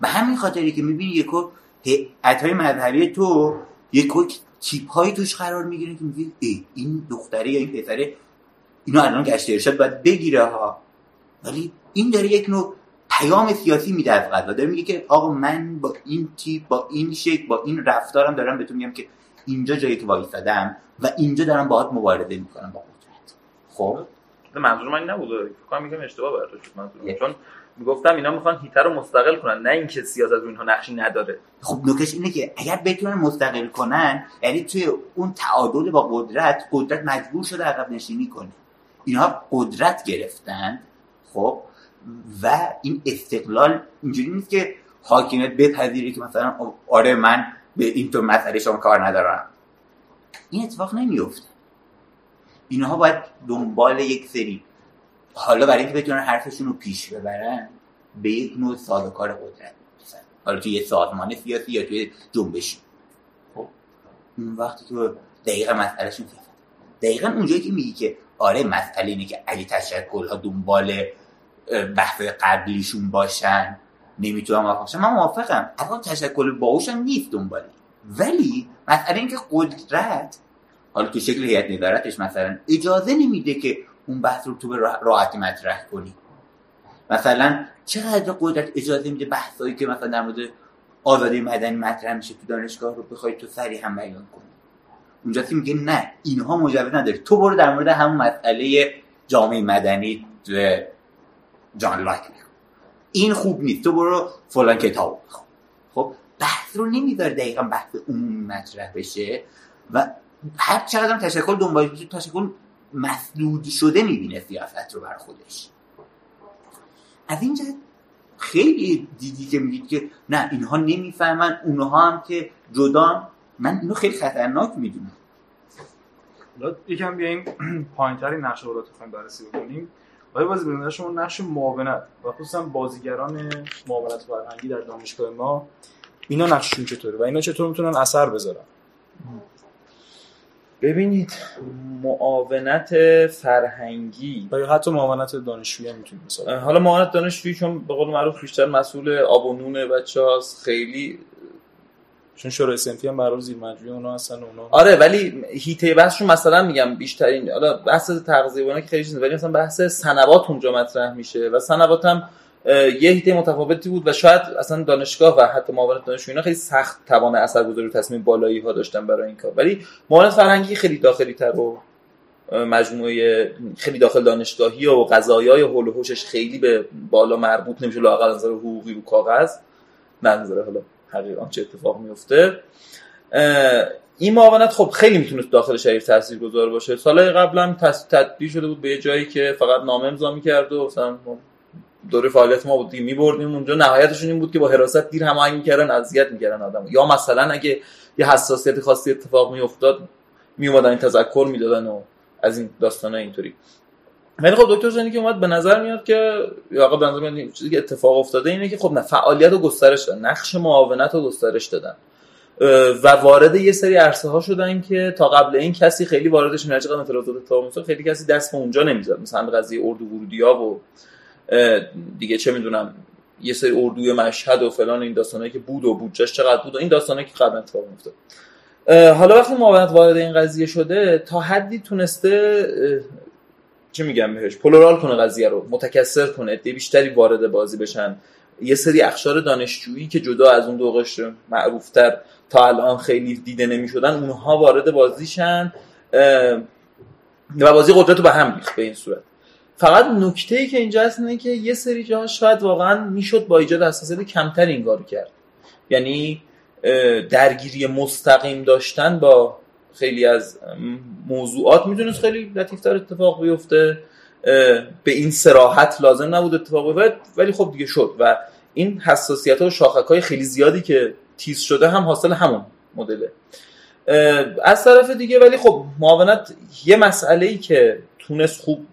به همین خاطری که می‌بینی یکو های مذهبی تو یکو تیپ هایی توش قرار می‌گیره که میگی ای این دختره یا این پسره اینو الان گشت ارشاد باید بگیره ها. ولی این داره یک نوع پیام سیاسی میده از غذا. داره میگه که آقا من با این تیپ با این شکل با این رفتارم دارم بهتون میگم که اینجا جایی که وایسادم و اینجا دارم باهات مبارزه می‌کنم با قدرت. خب؟ منظور من نبود فکر میگم اشتباه برداشت منظور چون می‌گفتم اینا می‌خوان هیتر رو مستقل کنن نه اینکه سیاست رو اینها نقشی نداره. خب نکش اینه که اگر بتونن مستقل کنن یعنی توی اون تعادل با قدرت قدرت مجبور شده عقب نشینی کنه. اینها قدرت گرفتن خب و این استقلال اینجوری نیست که حاکمیت بپذیره که مثلا آره من به این تو مسئله شما کار ندارم. این اتفاق نمیفته اینها باید دنبال یک سری حالا برای اینکه بتونن حرفشون رو پیش ببرن به یک نوع سازوکار قدرت حالا توی یه سازمان سیاسی یا توی جنبشی خب اون وقتی که دقیقا مسئلهشون دقیقا اونجایی که میگی که آره مسئله اینه که اگه تشکل ها دنبال بحث قبلیشون باشن نمی‌تونم موافق من موافقم. اصلا تشکل باهوشم نیست دنبالی. ولی مسئله اینکه قدرت حالا تو شکل هیئت نظارتش مثلا اجازه نمیده که اون بحث رو تو به راحتی مطرح کنی. مثلا چقدر قدرت اجازه میده بحثایی که مثلا در مورد آزادی مدنی مطرح میشه تو دانشگاه رو بخوای تو سریع هم بیان کنی؟ اونجا میگه نه اینها مجوز نداره. تو برو در مورد همون مسئله جامعه مدنی جان لاک این خوب نیست. تو برو فلان کتاب بخون. خب بحث رو نمی‌ذاره دقیقا بحث عمومی مطرح بشه و هر چقدر هم تشکل دنبال تشکل مسدود شده می‌بینه سیاست رو بر خودش. از اینجا خیلی دیدی که میگید که نه اینها نمی‌فهمن اونها هم که جدا من اینو خیلی خطرناک می‌دونم. یکم بیایم پایینتری نقش رو بررسی بکنیم. آیا بازی بیننده شما نقش معاونت و خصوصا بازیگران معاونت فرهنگی در دانشگاه ما اینا نقششون چطوره و اینا چطور می‌تونن اثر بذارن؟ ببینید معاونت فرهنگی. یا حتی معاونت دانشجویی هم می‌تونید مثلا حالا معاونت دانشجویی چون به قول معروف بیشتر مسئول آب و نون بچه‌هاست خیلی چون شورای سنفی هم برای زیر مجموعه اونا هستن اونا آره ولی هیته بحثشون مثلا میگم بیشترین حالا بحث تغذیه که خیلی چیزه ولی مثلا بحث سنوات اونجا مطرح میشه و سنوات هم یه هیته متفاوتی بود و شاید اصلا دانشگاه و حتی معاونت دانشجو اینا خیلی سخت توان اثرگذاری تصمیم بالایی ها داشتن برای این کار. ولی معاونت فرهنگی خیلی داخلی تر و مجموعه خیلی داخل دانشگاهی و قضایای حول و حوشش خیلی به بالا مربوط نمیشه لاقل نظر حقوقی رو کاغذ نه نظر حالا حقیقا چه اتفاق میفته این معاونت خب خیلی می‌تونه داخل شهر تاثیرگذار باشه. سالهای قبل هم شده بود به جایی که فقط نامه امضا می‌کرد و مثلا دوره فعالیت ما بود میبردیم اونجا. نهایتشون این بود که با حراست دیر هماهنگ می‌کردن اذیت می‌کردن آدم. یا مثلا اگه یه حساسیت خاصی اتفاق میافتاد میومدن این تذکر می‌دادن و از این داستان اینطوری. ولی خب دکتر زنی که اومد به نظر میاد که یا به نظر میاد چیزی که اتفاق افتاده اینه که خب نه فعالیت رو گسترش دادن نقش معاونت رو گسترش دادن. و وارد یه سری عرصه ها شدن که تا قبل این کسی خیلی واردش نمیشه چقدر اطلاعات خیلی کسی دست به اونجا نمی‌زد. مثلا قضیه اردو ورودیا و دیگه چه می‌دونم یه سری اردوی مشهد و فلان این داستانایی که بود و بودجاش چقدر بود و این داستانایی که قبلا اتفاق افتاد حالا وقتی معاونت وارد این قضیه شده تا حدی تونسته چی میگم بهش پلورال کنه قضیه رو متکثر کنه عده بیشتری وارد بازی بشن. یه سری اخشار دانشجویی که جدا از اون دو قشر معروفتر تا الان خیلی دیده نمی‌شدن اونها وارد بازیشن و بازی قدرت رو به هم ریخت به این صورت. فقط نکته ای که اینجا هست اینه که یه سری جاها شاید واقعا می‌شد با ایجاد حساسیت کمتر این کار کرد. یعنی درگیری مستقیم داشتن با خیلی از موضوعات می‌دونست خیلی لطیفتر اتفاق بیفته. به این سراحت لازم نبود اتفاق بیفته ولی خب دیگه شد و این حساسیت ها و شاخک های خیلی زیادی که تیز شده هم حاصل همون مدله. از طرف دیگه ولی خب معاونت یه مسئله ای که تونست خوب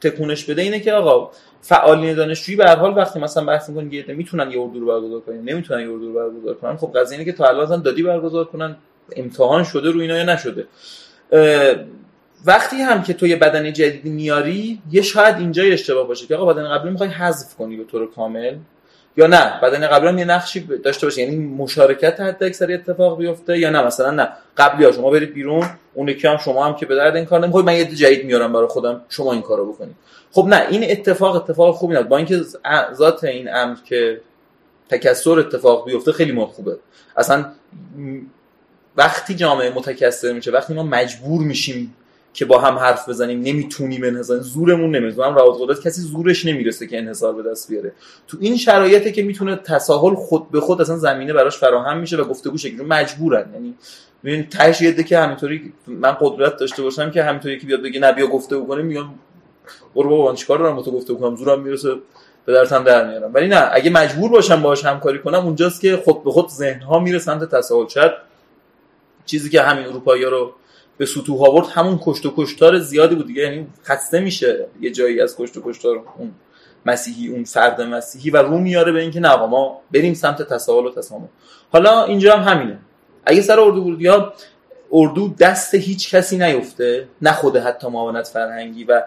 تکونش بده اینه که آقا فعالین دانشجویی به هر حال وقتی مثلا بحث می‌کنن یه می‌تونن یه اردو رو برگزار کنن نمی‌تونن یه اردو رو برگزار کنن. خب قضیه اینه که تا الان دادی برگزار کنن امتحان شده رو اینا یا نشده. وقتی هم که تو یه بدن جدیدی میاری یه شاید اینجا اشتباه باشه که آقا بدن قبلی می‌خوای حذف کنی به طور کامل. یا نه؟ بدن قبلی هم یه نقشی داشته باشه. یعنی مشارکت حد اکثری اتفاق بیفته یا نه؟ مثلا نه. قبلی ها شما برید بیرون اون یکی هم شما هم که به درد این کار نمی‌خوره من یه جدید میارم برای خودم. شما این کارو بکنید. خب نه این اتفاق اتفاق خوبی نبود. با اینکه ذات این امر که تکسر اتفاق بیفته خیلی ما خوبه. اصلا وقتی جامعه متکثر میشه وقتی ما مجبور میشیم که با هم حرف بزنیم نمی‌تونیم انحصار زورمون نمی‌رسه. هم روابط قدرت کسی زورش نمی‌رسه که انحصار به دست بیاره. تو این شرایطی که می‌تونه تساهل خود به خود اصلا زمینه براش فراهم میشه و گفتگو شکل مجبورن. یعنی ببین تهش یه که همینطوری من قدرت داشته باشم که همینطوری که بیاد بگه نبیا گفتگو کنیم میگم برو بابا چیکار دارم با تو گفتگو کنم؟ زورم می‌رسه به درتم در میارم ولی نه اگه مجبور باشم باهاش همکاری کنم اونجاست که خود به خود ذهن ها میره سمت تساهل. چیزی که همین اروپایی رو به سطوح آورد همون کشت و کشتار زیادی بود دیگه یعنی خسته میشه یه جایی از کشت و کشتار اون مسیحی اون فرد مسیحی و رو میاره به اینکه نه ما بریم سمت تساهل و تسامح. حالا اینجا هم همینه. اگه سر اردو بودی اردو دست هیچ کسی نیفته نه خود حتی معاونت فرهنگی و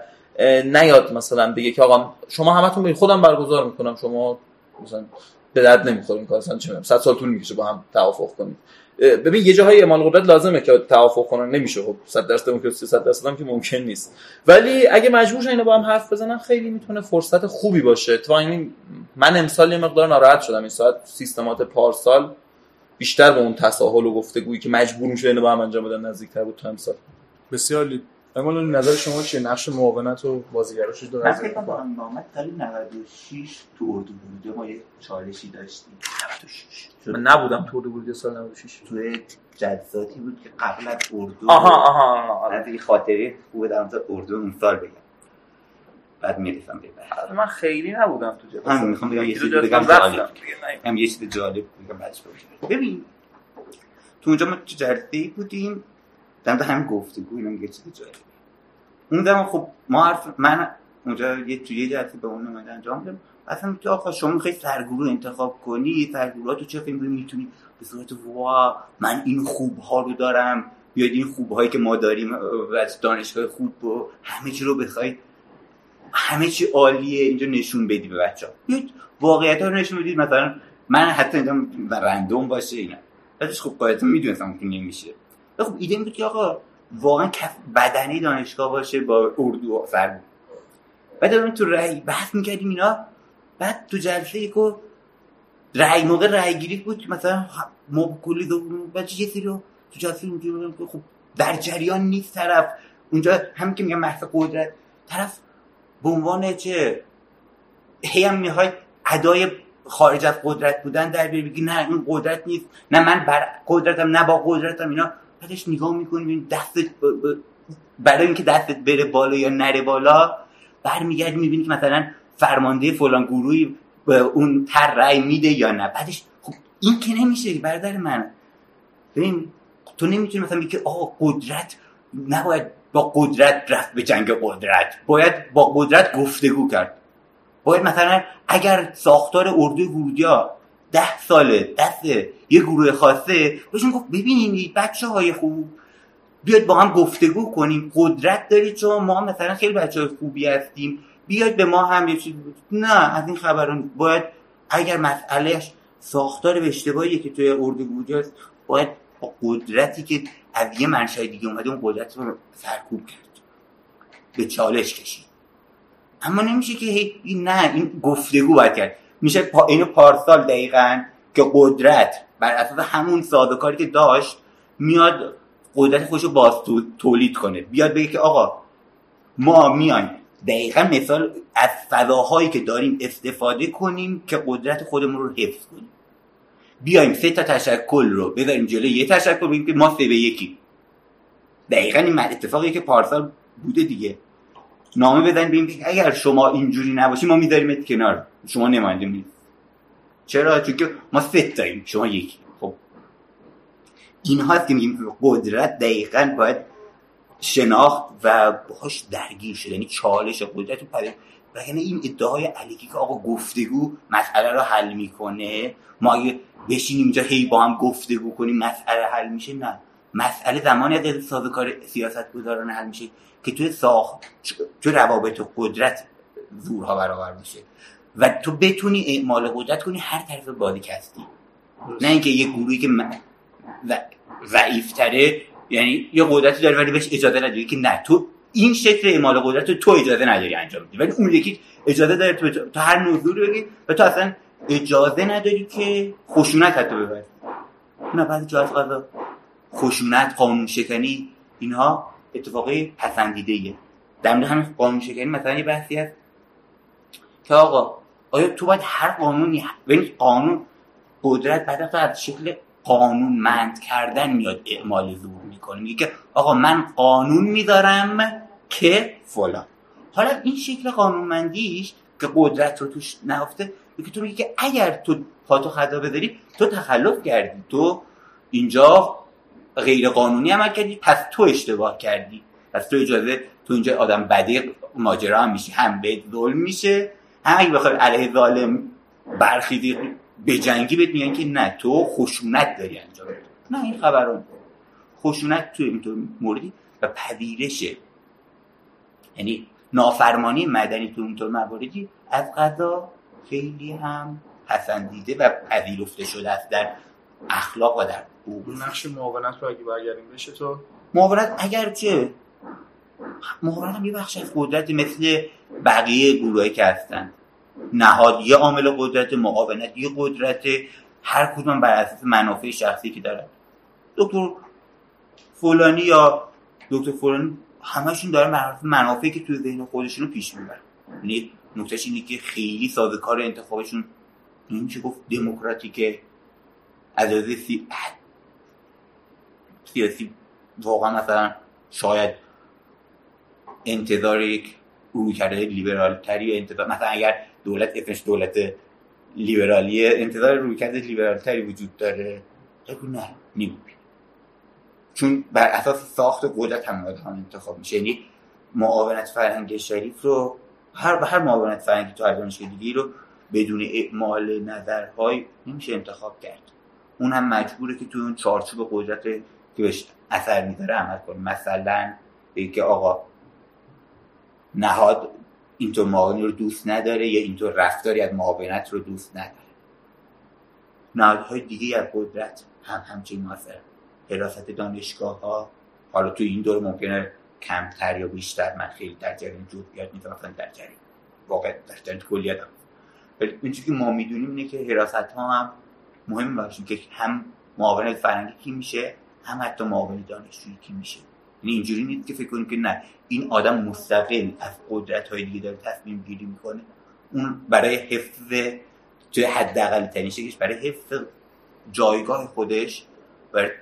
نیاد مثلا بگه که آقا شما همتون برید خودم برگزار می‌کنم شما مثلا به درد نمی‌خورین کار اصلا چه 100 سال طول می‌کشه با هم توافق کنید. ببین یه جاهای اعمال قدرت لازمه که توافق کنن. نمیشه. خب 100 درصد دموکراسی 100 درصد هم که ممکن نیست. ولی اگه مجبور اینو با هم حرف بزنن خیلی می‌تونه فرصت خوبی باشه. تو این من امسال یه مقدار ناراحت شدم. این ساعت سیستمات پارسال بیشتر به اون تساهل و گفتگویی که مجبور میشه با هم انجام بدن نزدیکتر بود تو امسال. بسیار اما نظر شما چیه؟ نقش معاونت و بازیگراشش دو من فکر کنم محمد سال 96 تو اردو بوده. ما یه چالشی داشتیم. 96 من نبودم تو اردو بوده سال 96 تو جزاتی بود که قبل از اردو آها آها آها. از این خاطره خوبه در اردو اون سال بگم. بعد می‌رسم به من خیلی نبودم تو جلسه من می‌خوام بگم یه چیزی بگم جالب. هم یه چیز جالب بگم بعدش ببین تو اونجا ما تو جلسه بودیم. در مورد همین گفتگو اینا میگه چیز جالب اون زمان خب ما حرف من اونجا یه توی یه جلسه به اون انجام دادم. اصلا تو آقا شما می‌خوای سرگروه انتخاب کنی؟ سرگروه تو چه فکر می‌تونی؟ به صورت وا من این خوب ها رو دارم. بیاید این خوب هایی که ما داریم از دانشگاه خوب و همه چی رو بخوای همه چی عالیه اینجا نشون بدی به بچه ها واقعیت ها رو نشون بدید. مثلا من حتی اینجا رندوم باشه اینا. بعدش خب قاعدتا می‌دونستم که نمیشه. خب ایده این بود که آقا واقعا کف بدنی دانشگاه باشه با اردو فرد. بعد اون تو رأی بحث می‌کردیم اینا. بعد تو جلسه یکو رأی موقع رأی گیری بود مثلا کلی دو بعد یه سری تو جلسه که خب در جریان نیست طرف. اونجا همین که میگم محض قدرت. طرف به عنوان چه؟ هی هم می‌خوای ادای خارج از قدرت بودن در بیاری. بگی نه این قدرت نیست. نه من بر قدرتم نه با قدرتم اینا. بعدش نگاه می‌کنی دستت برای اینکه دستت بره بالا یا نره بالا برمیگردی می‌بینی که مثلا فرمانده فلان گروهی به اون تر رأی میده یا نه. بعدش خب این که نمیشه برادر من. ببین تو نمی‌تونی مثلا بگی آه قدرت نباید با قدرت رفت به جنگ قدرت. باید با قدرت گفتگو کرد. باید مثلا اگر ساختار اردوی ورودیا ده ساله دست یه گروه خاصه. باشون گفت ببینید بچه های خوب. بیاید با هم گفتگو کنیم. قدرت دارید چون ما مثلا خیلی بچه های خوبی هستیم. بیاید به ما هم یه چیز نه از این خبران باید اگر مسئلهش ساختار به اشتباهیه که توی اردو بودی باید با قدرتی که از یه منشأ دیگه اومده اون قدرت رو سرکوب کرد. به چالش کشید. اما نمیشه که هی نه این گفتگو باید کرد. میشه پا اینو پارسال دقیقا که قدرت بر اساس همون سازوکاری که داشت میاد قدرت خودش رو باز تولید کنه. بیاد بگه که آقا ما میایم. دقیقا مثال از فضاهایی که داریم استفاده کنیم که قدرت خودمون رو حفظ کنیم. بیایم سه تا تشکل رو بذاریم جلوی یه تشکل بگیم که ما سه به یکی. دقیقا این اتفاقی که پارسال بوده دیگه. نامه بزنیم بگیم اگر شما اینجوری نباشی ما می‌ذاریم کنار. شما نماینده نیست چرا؟ چون که ما سه تاییم. شما یکی خب. این هاست که میگیم قدرت دقیقا باید شناخت و باهاش درگیر شده یعنی چالش قدرت و یعنی این ادعای علیکی که آقا گفتگو مسئله رو حل می‌کنه. ما اگه بشینیم اینجا هی با هم گفتگو کنیم مسئله حل میشه نه. مسئله زمانی از سازوکار سیاست گذاران حل میشه که توی ساخت تو روابط قدرت زورها برابر میشه. و تو بتونی اعمال قدرت کنی هر طرف بازی هستی نه اینکه یه گروهی که ضعیفتره یعنی یه قدرتی داره ولی بهش اجازه نداری که نه. تو این شکل اعمال قدرت رو تو اجازه نداری انجام بدی. ولی اون یکی اجازه داره تو, تو هر نوزوری بگی و تو اصلا اجازه نداری که خشونت حتی ببری. نه بعد جا از خشونت قانون شکنی اینها اتفاقی پسندیده ایه در مورد همین قانون شکنی مثلا یه بحثی هست که آقا آیا تو باید هر قانونی ببین قانون قدرت بعد از شکل قانونمند کردن میاد اعمال زور می‌کنه. میگه که آقا من قانون می‌ذارم که فلان. حالا این شکل قانونمندیش که قدرت رو توش نهفته میگه تو میگه که اگر تو پاتو خدا بذاری تو تخلف کردی. تو اینجا غیر قانونی عمل کردی پس تو اشتباه کردی. پس تو اجازه تو اینجا آدم بدی ماجرا هم میشی هم به ظلم میشه هم اگه بخوای علیه ظالم برخیزی به جنگی بهت میگن که نه تو خشونت داری انجام نه این خبرون خشونت تو اینطور موردی و پذیرش یعنی نافرمانی مدنی تو اینطور مواردی از قضا خیلی هم پسندیده و پذیرفته شده است در اخلاق و در نقش معاونت رو اگه برگردیم بشه تو؟ معاونت اگرچه معاونت هم یه بخش از قدرت مثل بقیه گروهی که هستن. نهاد یه عامل قدرت معاونت یه قدرت. هر کدوم بر اساس منافع شخصی که دارن. دکتر فلانی یا دکتر فلانی همشون داره منافعی که توی ذهن خودشون رو پیش می‌برن یعنی نکتهش اینه که خیلی سازکار انتخابشون. نمیشه گفت؟ دموکراتیکه. از سی... سیاسی. واقعا مثلا شاید انتظار یک روی کرده لیبرال تری انتظار مثلا اگر دولت اسمش دولت لیبرالیه انتظار روی کرده لیبرال تری وجود داره. نه نیم چون بر اساس ساخت قدرت هم هم انتخاب میشه. یعنی معاونت فرهنگ شریف رو هر هر معاونت فرهنگی تو هر دانشگاه دیگه رو بدون اعمال نظرهای نمیشه انتخاب کرد. اون هم مجبوره که تو اون چارچوب قدرت که بهش اثر می‌ذاره عمل کنه. مثلا که آقا نهاد اینطور معاونی رو دوست نداره یا اینطور رفتاری از معاونت رو دوست نداره. نهادهای دیگه از قدرت هم همچین مثلا حراست دانشگاه ها حالا تو این دور ممکنه کمتر یا بیشتر من خیلی در جریان جزئیات نیستم در جریان واقع در جریان کلیت هم ولی اینجوری که ما می‌دونیم اینه که حراست ها هم مهم باشیم که هم معاون فرنگی کی میشه هم حتی معاون دانشجویی کی میشه. یعنی اینجوری نیست که فکر کنیم که نه این آدم مستقل از قدرت های دیگه داره تصمیم گیری می‌کنه. اون برای حفظ توی حداقل ترین شکلش برای حفظ جایگاه خودش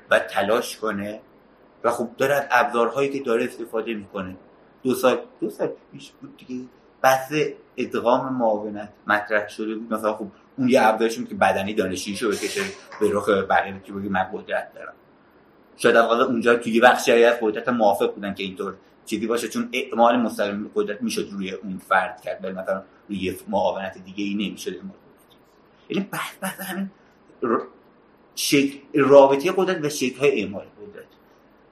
و تلاش کنه و خب داره از ابزارهایی که داره استفاده می‌کنه. دو سال دو سال پیش بود دیگه بحث ادغام معاونت مطرح شده بود. مثلا خب اون یه ابزارشون که بدنی دانشجویشو بکشه به رخ بقیه که بگی من قدرت دارم. شاید واقعا اونجا توی یه بخشی از قدرت موافق بودن که اینطور چیزی باشه چون اعمال مستقیم قدرت می‌شد روی اون فرد کرد ولی مثلا روی معاونت دیگه ای نمی‌شد یعنی بحث بحث همین رابطه قدرت و شکل های اعمال قدرت.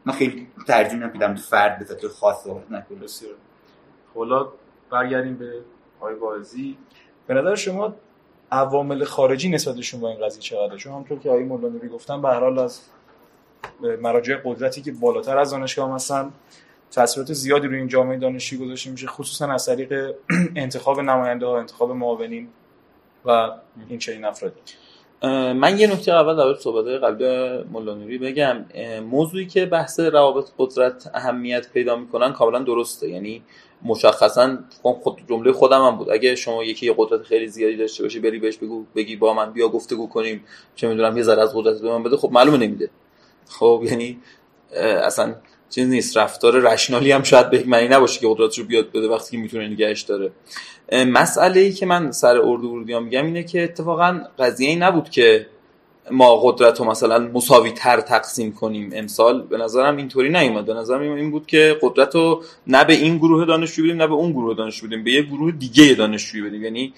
من خیلی ترجمه نمیدم فرد به ذات خاص صحبت نکنم بسیار. حالا برگردیم به آقای به نظر شما عوامل خارجی نسبتشون با این قضیه چقدره؟ چون همونطور که آقای مولانوی گفتن به هر حال از مراجع قدرتی که بالاتر از دانشگاه هستن تاثیرات زیادی روی این جامعه دانشجویی گذاشته میشه خصوصا از طریق انتخاب نماینده ها انتخاب معاونین و این چنین افرادی. من یه نکته اول در صحبت قبل مولانوری بگم. موضوعی که بحث روابط قدرت اهمیت پیدا می‌کنن کاملا درسته. یعنی مشخصا خود جمله خودم هم بود. اگه شما یکی قدرت خیلی زیادی داشته باشی بری بهش بگو بگی با من بیا گفتگو کنیم. چه می‌دونم یه ذره از قدرت به من بده. خب معلومه نمیده. خب یعنی اصلا چیز نیست رفتار رشنالی هم شاید به معنی نباشه که قدرتش رو بیاد بده وقتی که می‌تونه نگهش داره. مسئله ای که من سر اردو ورودیان میگم اینه که اتفاقا قضیه این نبود که ما قدرت رو مثلا مساوی تر تقسیم کنیم. امسال به نظرم اینطوری نیومد. به نظرم این بود که قدرت رو نه به این گروه دانشجو بدیم نه به اون گروه دانشجو بدیم به یه گروه دیگه دانشجو بدیم. یعنی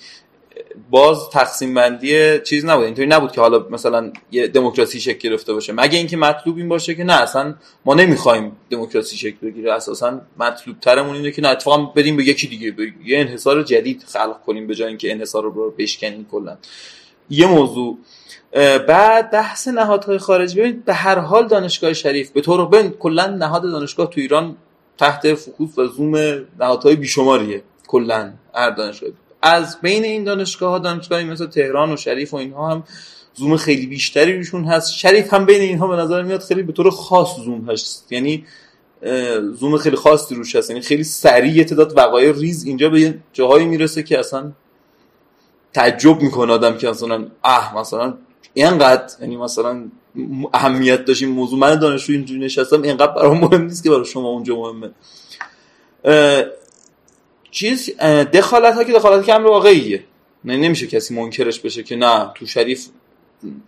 باز تقسیم بندی چیز نبود. اینطوری نبود که حالا مثلا یه دموکراسی شکل گرفته باشه. مگه اینکه مطلوب این باشه که نه اصلا ما نمی‌خوایم دموکراسی شکل بگیره. اساسا مطلوب ترمون اینه که نه اتفاقا بریم به یکی دیگه به یه انحصار جدید خلق کنیم به جای اینکه انحصار رو بشکنیم کلا. یه موضوع. بعد بحث نهادهای خارجی. ببینید به هر حال دانشگاه شریف به طور ببین کلا نهاد دانشگاه تو ایران تحت فکوس و زوم نهادهای بیشماریه. کلا هر دانشگاه از بین این دانشگاه ها دانشگاهی مثل تهران و شریف و اینها هم زوم خیلی بیشتری روشون هست. شریف هم بین اینها به نظر میاد خیلی به طور خاص زوم هست. یعنی زوم خیلی خاصی روش هست. یعنی خیلی سریع تعداد وقایع ریز اینجا به جاهایی می‌رسه که اصلا تعجب می‌کنه آدم که اصلا اه مثلا اینقدر یعنی مثلا اهمیت داشت این موضوع. من دانشجو اینجوری نشستم اینقدر برام مهم نیست که برای شما اونجا مهمه. چیز دخالت ها که دخالت که امر واقعیه. نه نمیشه کسی منکرش بشه که نه تو شریف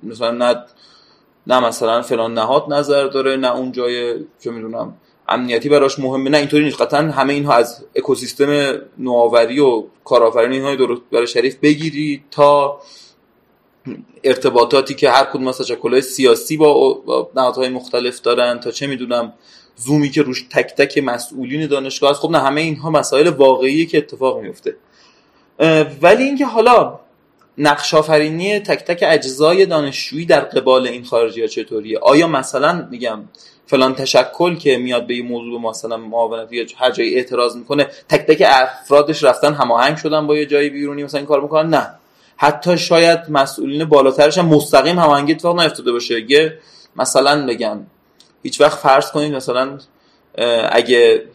مثلا نه نه مثلا فلان نهاد نظر داره نه اون جای چه می‌دونم امنیتی براش مهمه نه اینطوری نیست. قطعا همه اینها از اکوسیستم نوآوری و کارآفرینی اینها درست برای شریف بگیری تا ارتباطاتی که هر کدوم از تشکل‌های سیاسی با نهادهای مختلف دارن تا چه می‌دونم زومی که روش تک تک مسئولین دانشگاه هست خب نه همه اینها مسائل واقعی که اتفاق میفته ولی اینکه حالا نقش آفرینی تک تک اجزای دانشجویی در قبال این خارجی ها چطوریه؟ آیا مثلا میگم فلان تشکل که میاد به این موضوع مثلا معاونتی یا هر جایی اعتراض می‌کنه تک تک افرادش رفتن هماهنگ شدن با یه جایی بیرونی مثلا این کار می‌کنن؟ نه. حتی شاید مسئولین بالاترش هم مستقیم هماهنگی اتفاق نیفتاده باشه. یه مثلا بگم هیچ وقت فرض کنید مثلا اگه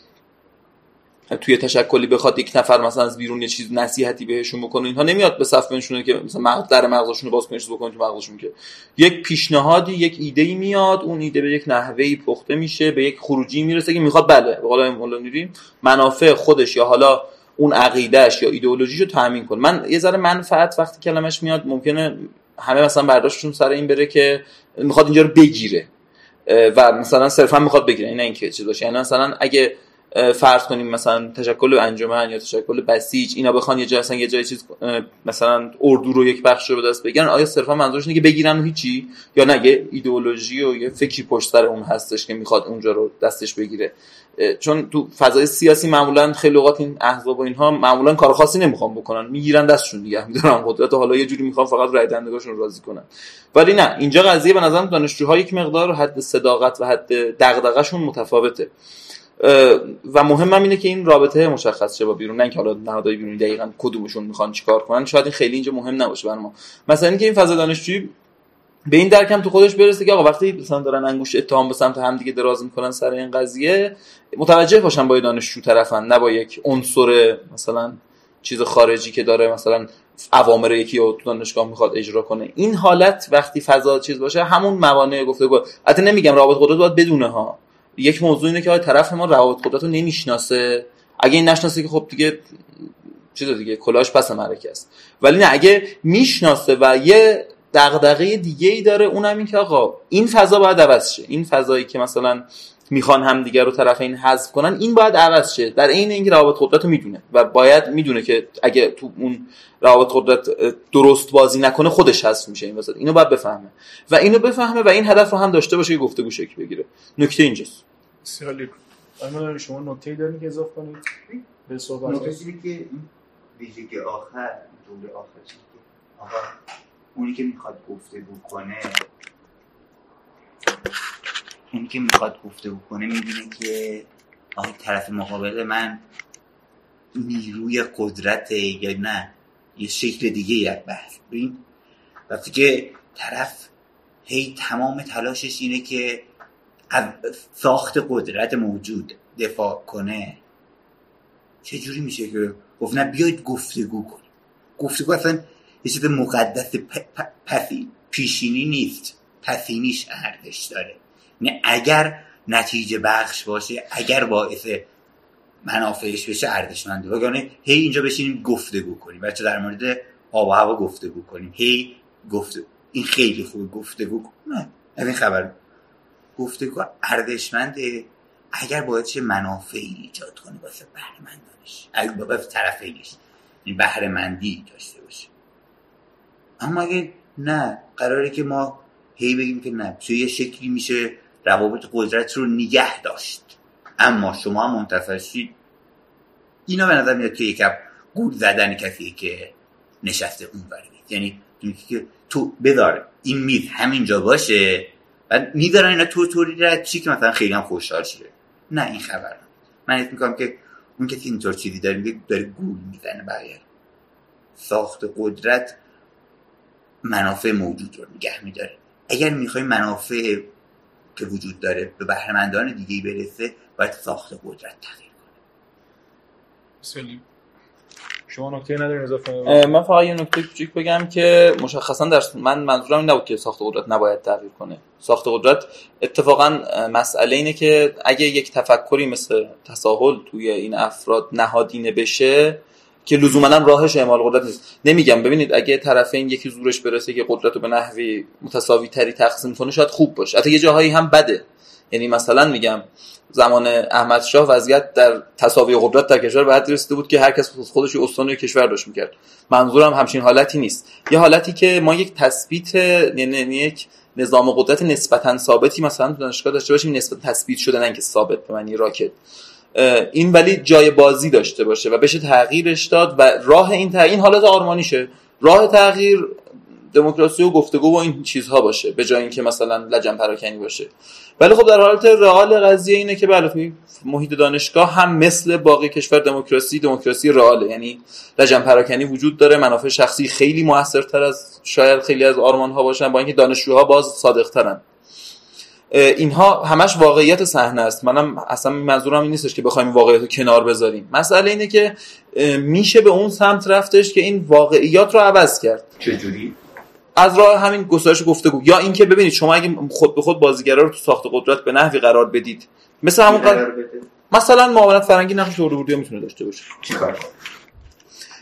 توی تشکلی بخواد یک نفر مثلا از بیرون یه چیز نصیحتی بهشون بکنه اینها نمیاد به صف بنشونه که مثلا مغز در مغزشون رو باز کنه بکنه تو مغزشون که. یک پیشنهادی یک ایده ای میاد اون ایده به یک نحوهی پخته میشه به یک خروجی می‌رسه که می‌خواد بله به قول منافع خودش یا حالا اون عقیدهش یا ایدئولوژیشو تامین کنه من یه ذره منفعت وقتی کلمش میاد ممکنه همه مثلا برداشتشون سر این بره که می‌خواد اینجا رو بگیره. و مثلا صرفا می‌خواد بگیره. این اینکه چیز باشه. یعنی مثلا اگه فرض کنیم مثلا تشکل انجمن یا تشکل بسیج اینا بخوان یه جای مثلا یه جای چیز مثلا اردو رو یک بخش رو به دست بگیرن آیا صرفا منظورش اینه که بگیرن و هیچی؟ یا نه یه ایدئولوژی و یه فکری پشت سر اون هستش که می‌خواد اونجا رو دستش بگیره. چون تو فضای سیاسی معمولا خیلی اوقات این احزاب و اینها معمولا کار خاصی نمی‌خوان بکنن. می‌گیرن دستشون دیگه. می‌دونن قدرت حالا یه جوری می‌خوان فقط رای دهندگاشون راضی کنن. ولی نه اینجا قضیه به نظرم دانشجوها یک مقدار حد صداقت و حد دغدغه‌شون متفاوته. و مهمم اینه که این رابطه مشخص شه با بیرون. نه اینکه حالا نهادهای بیرونی دقیقا کدومشون می‌خوان چیکار کنن. شاید این خیلی اینجا مهم نباشه برای ما. مثلا اینکه این فضا دانشجویی به این درکم تو خودش برسه که آقا وقتی مثلا دارن انگوش اتهام به سمت هم دیگه دراز می‌کنن سر این قضیه متوجه باشن با دانشجو طرفن نه با یک عنصر مثلا چیز خارجی که داره مثلا اوامر یکی رو دانشگاه می‌خواد اجرا کنه. این حالت وقتی فضا چیز باشه همون موانع گفته بود. البته نمیگم رابط قدرت باید بدونه ها. یک موضوع اینه که طرف ما روابط قدرت رو نمی‌شناسه. اگه این نشناسه که خب دیگه چیز دیگه کلاش پس مرکه است ولی نه اگه می‌شناسه و یه دغدغه دیگه ای داره. اونم این که آقا این فضا باید عوض شه. این فضایی که مثلا می‌خوان هم دیگر رو طرف این حذف کنن این باید عوض شه. در عین اینکه روابط قدرت رو می‌دونه و باید می‌دونه که اگه تو اون روابط قدرت درست بازی نکنه خودش حذف میشه این وسط. اینو باید بفهمه. و اینو بفهمه و این هدف رو هم داشته باشه که گفتگو شکل بگیره. نکته اینجاست. خوب شما نکته دارین که اضافه کنید؟ به صحبت نکته که ویژگی آخر جمله آخر آقا اونی که می‌خواد گفتگو کنه اونی که می‌خواد گفته کنه می‌بینه که آیا طرف مقابل من نیروی قدرت یا نه یه شکل دیگه یک بحث. ببین وقتی که طرف هی تمام تلاشش اینه که از ساخت قدرت موجود دفاع کنه چجوری میشه که؟ گفت نه بیاید گفتگو کنیم. گفتگو اصلا یه چیز مقدس پسی پیشینی نیست. پسینیش ارزش داره. یعنی اگر نتیجه بخش باشه اگر باعث منافعش بشه ارزشمنده وگرنه هی اینجا بشینیم گفتگو کنیم. بچه در مورد آب و هوا گفتگو کنیم. هی گفته این خیلی خوب گفتگو نه از این خبر. گفتگو ارزشمنده اگر باید منافعی ایجاد کنه واسه بهرهمندانش. واسه طرفینش. این بهرهمندی داشته باشه. اما اگه نه قراره که ما هی بگیم که نه. چه یه شکلی میشه روابط قدرت رو نگه داشت. اما شما منتصر شید. اینا به نظر میاد که یکم گول زدن کسی که نشسته اون یعنی که تو بدار این میز همینجا باشه و می‌ذارن اینا تو طوری رد چی که مثلا خیلی هم خوشحال شه. نه این خبر من حس می‌کنم که اون کسی اینطور چیزی داره میگه داره گول می‌زنه بقیه ساخت قدرت. منافع موجود رو نگه میداره اگر می‌خوای منافع که وجود داره به بهرهمندان دیگه برسه باید ساخت قدرت تغییر کنه. شما نکته ندارین اضافه؟ من فقط یه نکته کوچیک بگم که مشخصا در من منظورم این نبود که ساخت قدرت نباید تغییر کنه. ساخت قدرت اتفاقا مسئله اینه که اگه یک تفکری مثل تساهل توی این افراد نهادینه بشه که لزوما راهش اعمال قدرت نیست. نمیگم ببینید اگه طرفین یکی زورش برسه که قدرت رو به نحوی متساوی تری تقسیم کنه شاید خوب باشه. حتی یه جاهایی هم بده. یعنی مثلا میگم زمان احمد شاه وضعیت در تساوی قدرت در کشور به رسیده بود که هر کس خودش استان کشور داشت می‌کرد. منظورم همچین حالتی نیست. یه حالتی که ما یک تثبیت یعنی یک نظام قدرت نسبتا ثابتی مثلا تو دانشگاه داشته باشیم نسبت تثبیت شده نه که ثابت به معنی راکت. این ولی جای بازی داشته باشه و بشه تغییرش داد و راه این تغییر این حالت آرمانیشه. راه تغییر دموکراسی و گفتگو و این چیزها باشه به جای اینکه مثلا لجن پراکنی باشه. ولی خب در حالت رئال قضیه اینه که بله محیط دانشگاه هم مثل باقی کشور دموکراسی دموکراسی رئاله. یعنی لجن پراکنی وجود داره منافع شخصی خیلی موثرتر از شاید خیلی از آرمان ها باشن با اینکه دانشجوها باز صادق ترن اینها همش واقعیت صحنه است. منم اصلا منظورم این نیستش که بخوایم واقعیت رو کنار بذاریم. مسئله اینه که میشه به اون سمت رفتش که این واقعیات رو عوض کرد. چجوری؟ از راه همین گسترش گفتگو. یا اینکه ببینید شما اگه خود به خود بازیگرا رو تو ساخت قدرت به نحوی قرار بدید. مثل همون قرار مثلا معاونت فرنگی نقش ورودی می‌تونه داشته باشه؟ چیکار؟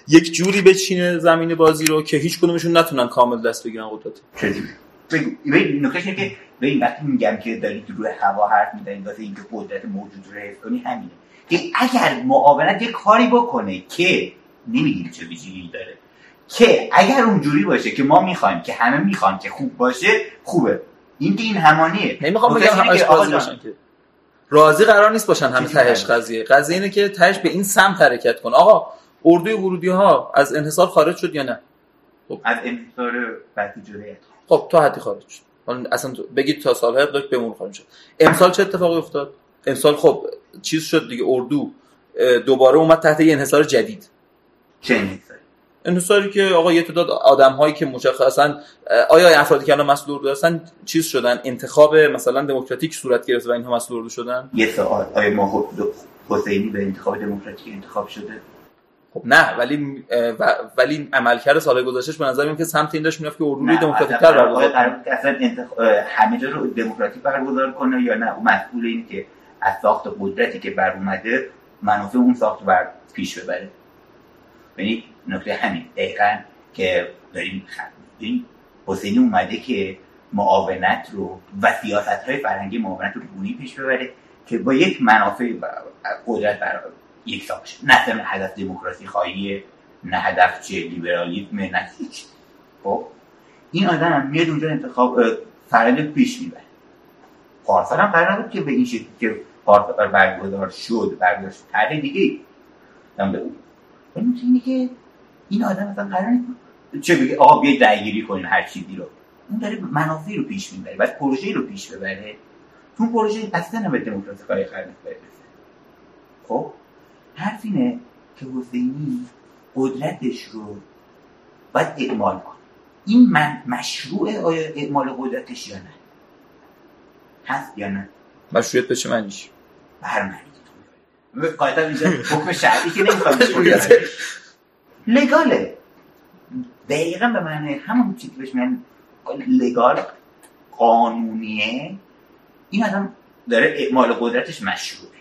یک جوری بچینه زمین بازی رو که هیچ کدومشون نتونن کامل دست بگیرن قدرت. چجوری؟ ببین نکتهش که ببین وقتی میگم که دارید روی هوا حرف می‌زنید واسه اینکه قدرت موجود رو حفظ کنی همینه. که اگر معاونت یه کاری بکنه که نمیگیم چه ویژگی داره که اگر اونجوری باشه که ما می‌خوایم که همه می‌خوان که خوب باشه خوبه. این این همانیه. نمی‌خوام بگم همش راضی باشن که. راضی قرار نیست باشن همه تهش قضیه. قضیه اینه که تهش به این سمت حرکت کن. آقا اردوی ورودی ها از انحصار خارج شد یا نه؟ خب. از انحصار جوریت خب تا حدی خارج شد. اصلا بگید تا سالهای قبل بمون خارج شد. امسال چه اتفاقی افتاد؟ امسال خب چیز شد دیگه اردو دوباره اومد تحت یه انحصار جدید. چه انحصاری؟ انحصاری که آقا یه تعداد آدم هایی که مشخصا آیا افرادی که الان مسئول اردو هستن چیز شدن؟ انتخاب مثلا دموکراتیک صورت گرفت و اینها مسئول اردو شدن؟ یه سوال آیا ما حسینی به انتخاب دموکراتیک انتخاب شده؟ خب نه ولی ولی عملکرد سال گذشتهش به نظر میاد که سمت این داشت می‌رفت که اردو دموکراتیک تر برگزار اصلا همه جا رو دموکراتیک برگزار کنه یا نه؟ مسئول این که از ساخت قدرتی که بر اومده منافع اون ساخت بر پیش ببره. یعنی نکته همین دقیقا که داریم این حسینی اومده که معاونت رو و سیاست های فرهنگی معاونت رو گونی پیش ببره که با یک منافع قدرت برای یک ساقش نه هدف دموکراسی خواهی نه هدف چه لیبرالیسم نه هیچ. خب؟ این آدم میاد اونجا انتخاب فرند پیش می‌بره. پارسال هم قرار بود که به این شکلی که پارسال برگزار شد برداشت طرح دیگه هم به اون. اینه که این آدم مثلا قرار چه بگه آقا بیاید درگیری کنیم هر چیزی رو. اون داره منافعی رو پیش می‌بره بعد پروژه رو پیش ببره. تو پروژه اصلا به دموکراسی کاری برسه خب؟ حرف اینه که حسینی قدرتش رو باید اعمال کن این من مشروع آیا اعمال قدرتش یا نه؟ هست یا نه؟ مشروعیت به چه معنیش؟ به هر معنی قاعدتا اینجا حکم شرعی که نمی‌خوام لگاله. دقیقا به معنی همون چیزی که بهش میگن لگال قانونیه. این آدم داره اعمال قدرتش مشروعه.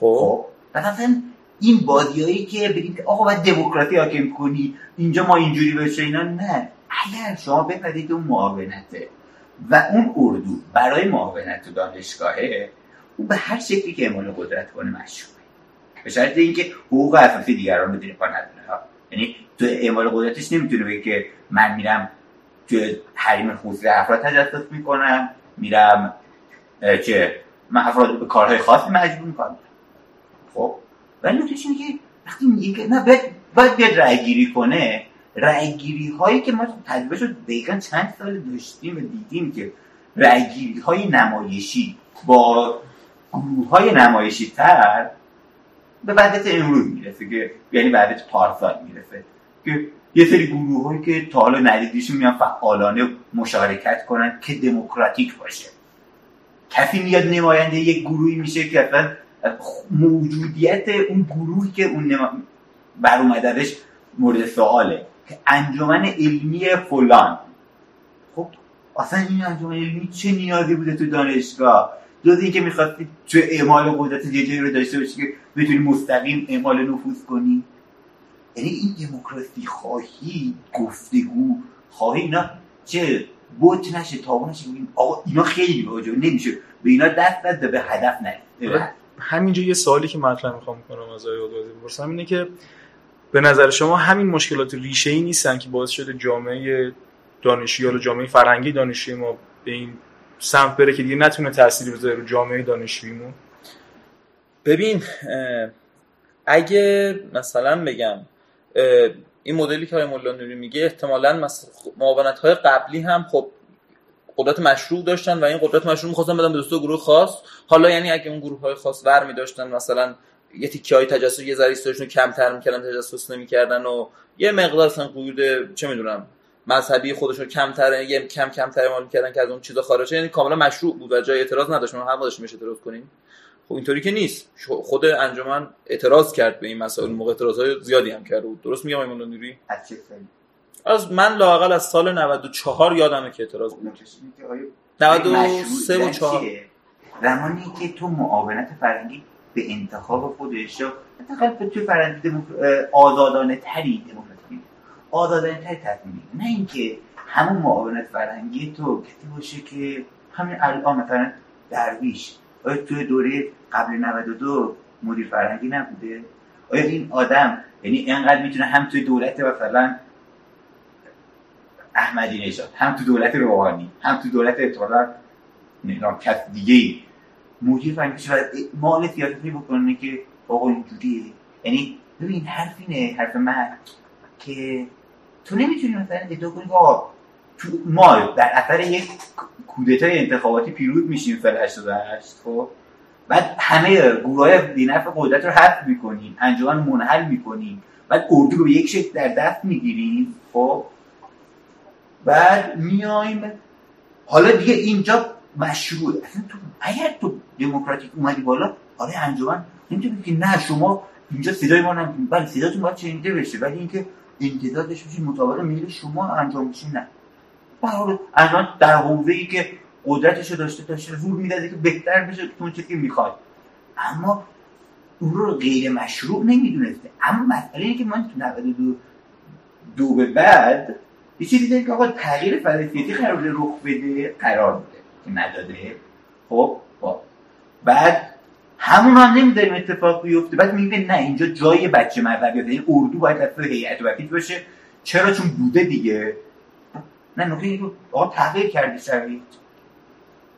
خب. مثلا این بازیایی که بگید آقا باید دموکراسی حاکم کنی اینجا ما اینجوری بشه اینا نه. اگر شما بپذیرید اون معاونته و اون اردو برای معاونت تو دانشگاهه او به هر شکلی که اعمال قدرت کنه مشروعه به شرط اینکه حقوق اساسی دیگران رو پا نداره. یعنی تو اعمال قدرتش نمی‌تونه بگه که من میرم تو حریم خصوصی افراد تجسس می‌کنم میرم که من افراد به کارهای خاصی مجبور می‌کنم. خب؟ ولی نکتهش اینه که وقتی میگه نه باید باید بیاد رأی گیری کنه. رأی گیری هایی که ما تجربه رو دقیقا چند سال داشتیم و دیدیم که رأی گیری های نمایشی با گروه های نمایشی تر به وضعیت امروز می‌رسه که یعنی وضعیت پارسال می‌رسه. که یه سری گروه هایی که تا حالا ندیدیشون میان فعالانه مشارکت کنن که دموکراتیک باشه. کسی میاد نماینده یک گروهی میشه که اصلا موجودیت اون گروهی که اون. بر اومدنش مورد سواله که انجمن علمی فلان. خب اصلا این انجمن علمی چه نیازی بوده تو دانشگاه؟ جز اینکه می‌خواستی تو اعمال قدرت یه جایی رو داشته باشی که بتونی مستقیم اعمال نفوذ کنی؟ یعنی این دموکراسی خواهی گفتگو خواهی اینا چه بوت نشه تابو نشه. آقا اینا خیلی واجبه نمیشه. به اینا دست نده به هدف نه همینجا یه سوالی که مطرح می‌خوام کنم از آقای عدوازی بپرسم اینه که به نظر شما همین مشکلات ریشه ای نیستن که باعث شده جامعه دانشجویی یا جامعه فرهنگی دانشجوی ما به این سمت بره که دیگه نتونه تأثیری بذاره رو جامعه دانشجوییمون؟ ببین اگه مثلا بگم این مدلی که آقای مولا نوری میگه احتمالاً مثلا معاونت های قبلی هم خب قدرت مشروع داشتن و این قدرت مشروع می‌خواستن بدن به دوستو گروه خاص. حالا یعنی اگه اون گروه های خاص ور می داشتن مثلا یه تیکه های تجسس یه ذره رو کمتر می‌کردن تجسس نمی‌کردن و یه مقدار اصلا قیود چه می‌دونم مذهبی خودشون کمتر یه کم کمتر اعمال می‌کردن که از اون چیزا خارجه یعنی کاملا مشروع بود و جای اعتراض نداشت. ما هم داشتیم اعتراض کنیم. خب اینطوری که نیست. خود انجمن اعتراض کرد به این مسائل. موقع اعتراضای زیادی هم کرده بود. درست میگم ایمان نیروی از من لاقل از سال 94 یادمه که اعتراض بود. 93 و 4 زمانی که تو معاونت فرنگی به انتخاب خودش رو حداقل تو فرنگی دموک... آزادانه تری دموکراتیک آزادانه تری تصمیم نه اینکه همون معاونت فرنگی تو کسی باشه که همین الان مثلا درویش. آیا توی دوره قبل 92 مدیر فرهنگی نبوده؟ آیا این آدم یعنی اینقدر می‌تونه هم توی دولت مثلا احمدی نژاد هم تو دولت روحانی هم تو دولت اطلاع نظام کس دیگه مدیر فرهنگی شده مال سیاستی بکنه که آقا اینجوریه. یعنی ببین حرف اینه حرف من که تو نمی‌تونی مثلا ادعا کنی آقا ما در اثر یک کودتای انتخاباتی پیروز میشیم سال 88 خب؟ بعد همه گروه های بینف قدرت رو حذف می‌کنیم انجمن منحل می‌کنیم بعد اردو رو به یک شکل در دست می‌گیریم خب؟ بعد میایم حالا دیگه اینجا مشروع. اصلا تو اگر تو دموکراتیک اومدی بالا آره انجمن نمی‌تونی که نه شما اینجا صدای ما نمی‌تونی بله صداتون باید شنیده بشه ولی اینکه داشته باشی مطابق میل شما انجام بشه نه. برای انجام در حوزه ای که قدرتش داشته داشته زور می‌داده که بهتر بشه اون چیزی که می‌خواد. اما اون رو غیر مشروع نمی‌دونسته. اما مسئله اینه که من تو 92 دو به بعد یه چیزی که آقا تغییر فلسفیتی قرار رخ بده قرار بده که نداده. خب با. بعد همون هم نمیداریم اتفاق بیفته. بعد میگه نه اینجا جای بچه مذهبی یعنی اردو باید اصلا هیئت وکیل باشه. چرا؟ چون بوده دیگه. نه نکته اینو آقا تغییر کرده شرایط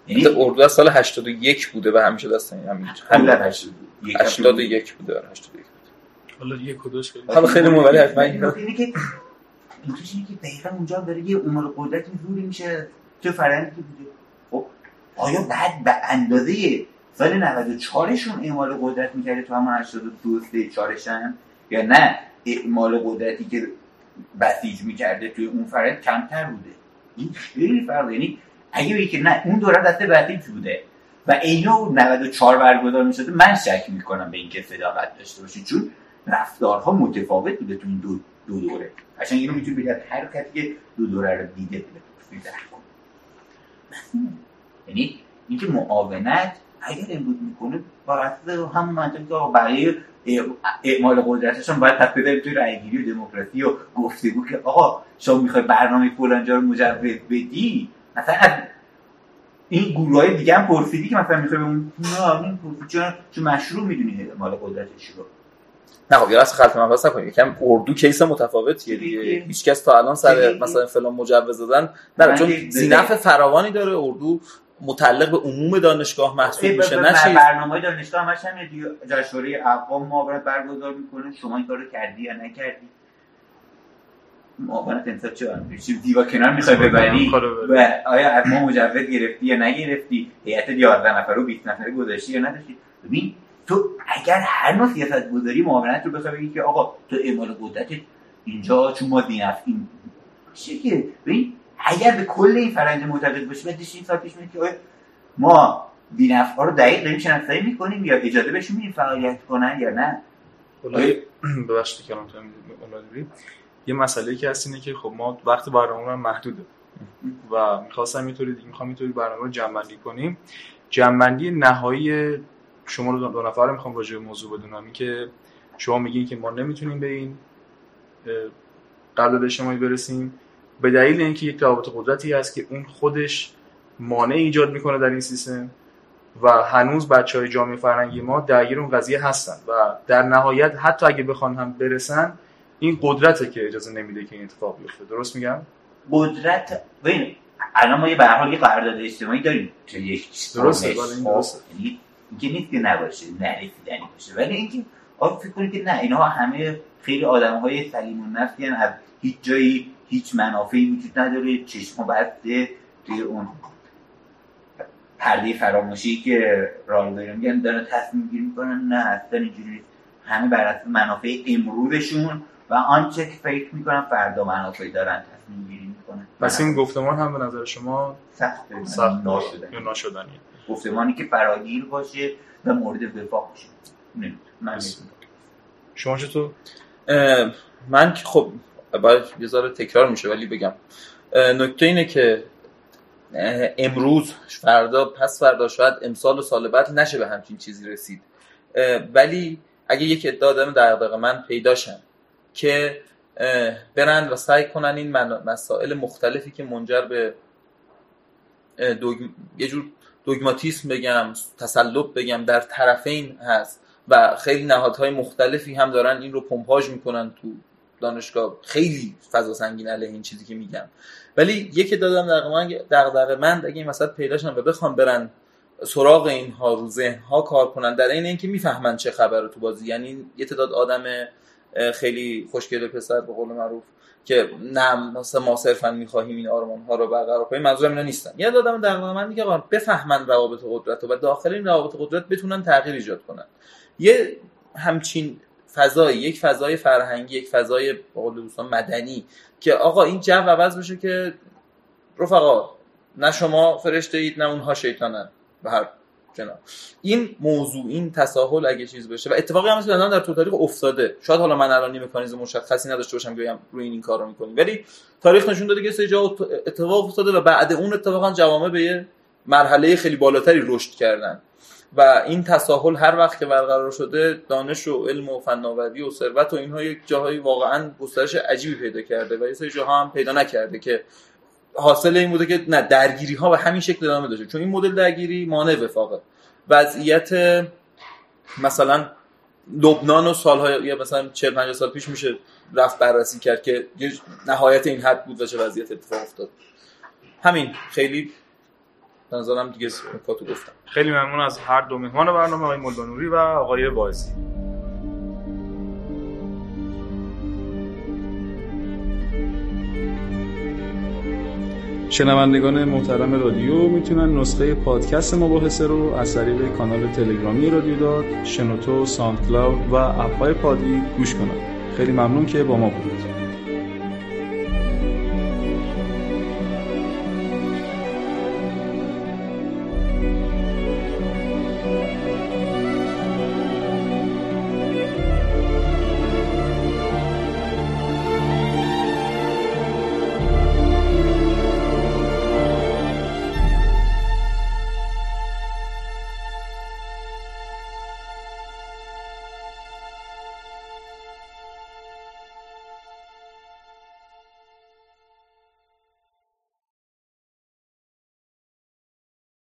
یعنی اردو از سال 81 بوده و همیشه دست همین کلا 81 بوده 81 بوده. حالا یک و دوش حالا خیلی مولی حتما این اینه که اینکه دقیقا اونجا داره یه امور قدرت زوری میشه. تو فرهنگی بوده. خب آیا بعد به اندازه سال 94 شون اعمال قدرت می‌کرده تو همون 82 3 4 یا نه اعمال قدرتی که بسیج می‌کرده توی اون فرد کمتر بوده؟ این خیلی فرق یعنی اگه بگی که نه اون دوره دست بسیج بوده. و اینو 94 برگزار می‌شده من شک می‌کنم به اینکه صداقت داشته باشه چون رفتارها متفاوت بوده تو این دو, دو دوره. قشنگ اینو می‌تونی بگی هر کسی که دو دوره رو دیده بوده یعنی اینکه معاونت اگر امروز می‌کنه با هم منطقی که برای اعمال قدرتشون باید تپه بریم توی رأیگیری و دموکراسی و گفتگو که آقا شما می‌خوای برنامه فلانجا رو مجوز بدی؟ مثلا از این گروه های دیگه هم پرسیدی که مثلا می‌خوای اون نه این چون چون مشروع می‌دونی اعمال قدرتش رو. نه خب یه خلط مبحث نکنیم یکم اردو کیس متفاوتیه دیگه. هیچ کس تا الان سر مثلا فلان مجوز دادن نه چون زینف فراوانی داره اردو متعلق به عموم دانشگاه محسوب میشه. نه چیز برنامه دانشگاه همش هم جشنواره اقوام معاونت برگزار می‌کنه شما این کارو کردی یا نکردی؟ معاونت انصاف چه دیوا کنار می‌خوای ببری؟ و آیا از ما مجوز گرفتی یا نگرفتی؟ هیئت 11 نفر و 20 نفره گذاشتی یا نداشتی؟ ببین تو اگر هر نوع سیاست گذاری معاونت رو بخوای بگی که آقا تو اعمال قدرت اینجا چون ما دینف این که؟ ببین اگر به کل این فرنج معتقد باشی بعد این سال پیش که ما ها رو دقیق داریم شناسایی می‌کنیم یا اجازه بهشون میدیم فعالیت کنن یا نه. ببخشید کلام یه مسئله که هست اینه که خب ما وقت برنامه محدوده. و می‌خواستم اینطوری دیگه می‌خوام اینطوری برنامه رو جمع کنیم. جمع نهایی شما رو دو نفر می‌خوام راجع به موضوع بدونم. این که شما میگین که ما نمی‌تونیم به این قرارداد اجتماعی برسیم. به دلیل اینکه یک روابط قدرتی هست که اون خودش مانع ایجاد می‌کنه در این سیستم و هنوز بچه های جامعه فرهنگی ما درگیر اون قضیه هستن و در نهایت حتی اگه بخوان هم برسن این قدرته که اجازه نمیده که این اتفاق بیفته. درست میگم؟ قدرت ببین الان ما یه به حال یه قرارداد اجتماعی داریم. که یک درسته این درسته. یعنی اینکه نیست که نباشه نرسیدنی باشه. ولی اینکه آقا فکر کنید که نه اینها همه خیلی آدم های سلیم النفسی از هیچ جایی هیچ منافعی وجود نداره چشم بسته توی اون پرده فراموشی که راه میگن دارن تصمیم گیری می‌کنن. نه اصلا اینجوری همه بر اساس منافع امروزشون و آنچه که فکر می‌کنن فردا منافعی دارن تصمیم گیری می‌کنن. پس این گفتمان هم به نظر شما سخت سخت ناشدنی. ناشدنی؟ گفتمانی که فراگیر باشه و مورد وفاق باشه. من شما چطور؟ من که خب باید یه تکرار میشه ولی بگم. نکته اینه که امروز فردا پس فردا شاید امسال و سال بعد نشه به همچین چیزی رسید. ولی اگه یک ادعا دارم در من پیداشن که برن و سعی کنن این مسائل مختلفی که منجر به یه جور دوگماتیسم بگم تسلط بگم در طرفین هست و خیلی نهادهای مختلفی هم دارن این رو پمپاژ می‌کنن تو دانشگاه خیلی فضا سنگین علیه این چیزی که میگم. ولی یکی دادم دغدغه من اگه این مسئله پیداشن و بخوام برن سراغ اینها رو ها کار کنن در این اینکه می‌فهمن چه خبره تو بازی. یعنی یه تعداد آدم خیلی خوشگل پسر به قول معروف که نه مثلا ما صرفا می‌خواهیم این آرمان ها رو برقرار کنیم منظورم اینا نیستن. یه دادم در من میگه بفهمن روابط قدرت و داخل این روابط قدرت بتونن تغییر ایجاد کنن. یه همچین فضای یک فضای فرهنگی یک فضای دوستان مدنی که آقا این جو عوض بشه که رفقا نه شما فرشته اید نه اونها شیطانن. به هر جناب. این موضوع این تساهل اگه چیز بشه و اتفاقی هم مثلا در طول تاریخ افتاده. شاید حالا من الان مکانیزم مشخصی نداشته باشم که روی این, این کارو می‌کنیم. ولی تاریخ نشون داده که سه جا اتفاق افتاده و بعد اون اتفاقا جوامع به یه مرحله خیلی بالاتری رشد کردن. و این تساهل هر وقت که برقرار شده دانش و علم و فناوری و ثروت و اینها یک جاهایی واقعا گسترش عجیبی پیدا کرده و یه سری جاها هم پیدا نکرده که حاصل این بوده که نه درگیری ها به همین شکل ادامه داشته. چون این مدل درگیری مانع وفاقه. وضعیت مثلا لبنان و سالهای یا مثلا 40 50 سال پیش میشه رفت بررسی کرد که نهایت این حد بود و چه وضعیت اتفاق افتاد. همین خیلی نظرم دیگه کاتو گفتم. خیلی ممنون از هر دو مهمان برنامه آقای ملدانوری و آقای وایزی شنوندگان محترم رادیو می‌تونن نسخه پادکست مباحثه رو از طریق کانال تلگرامی رادیو داد شنوتو ساند کلاود و اپهای پادی گوش کنن. خیلی ممنون که با ما بودید.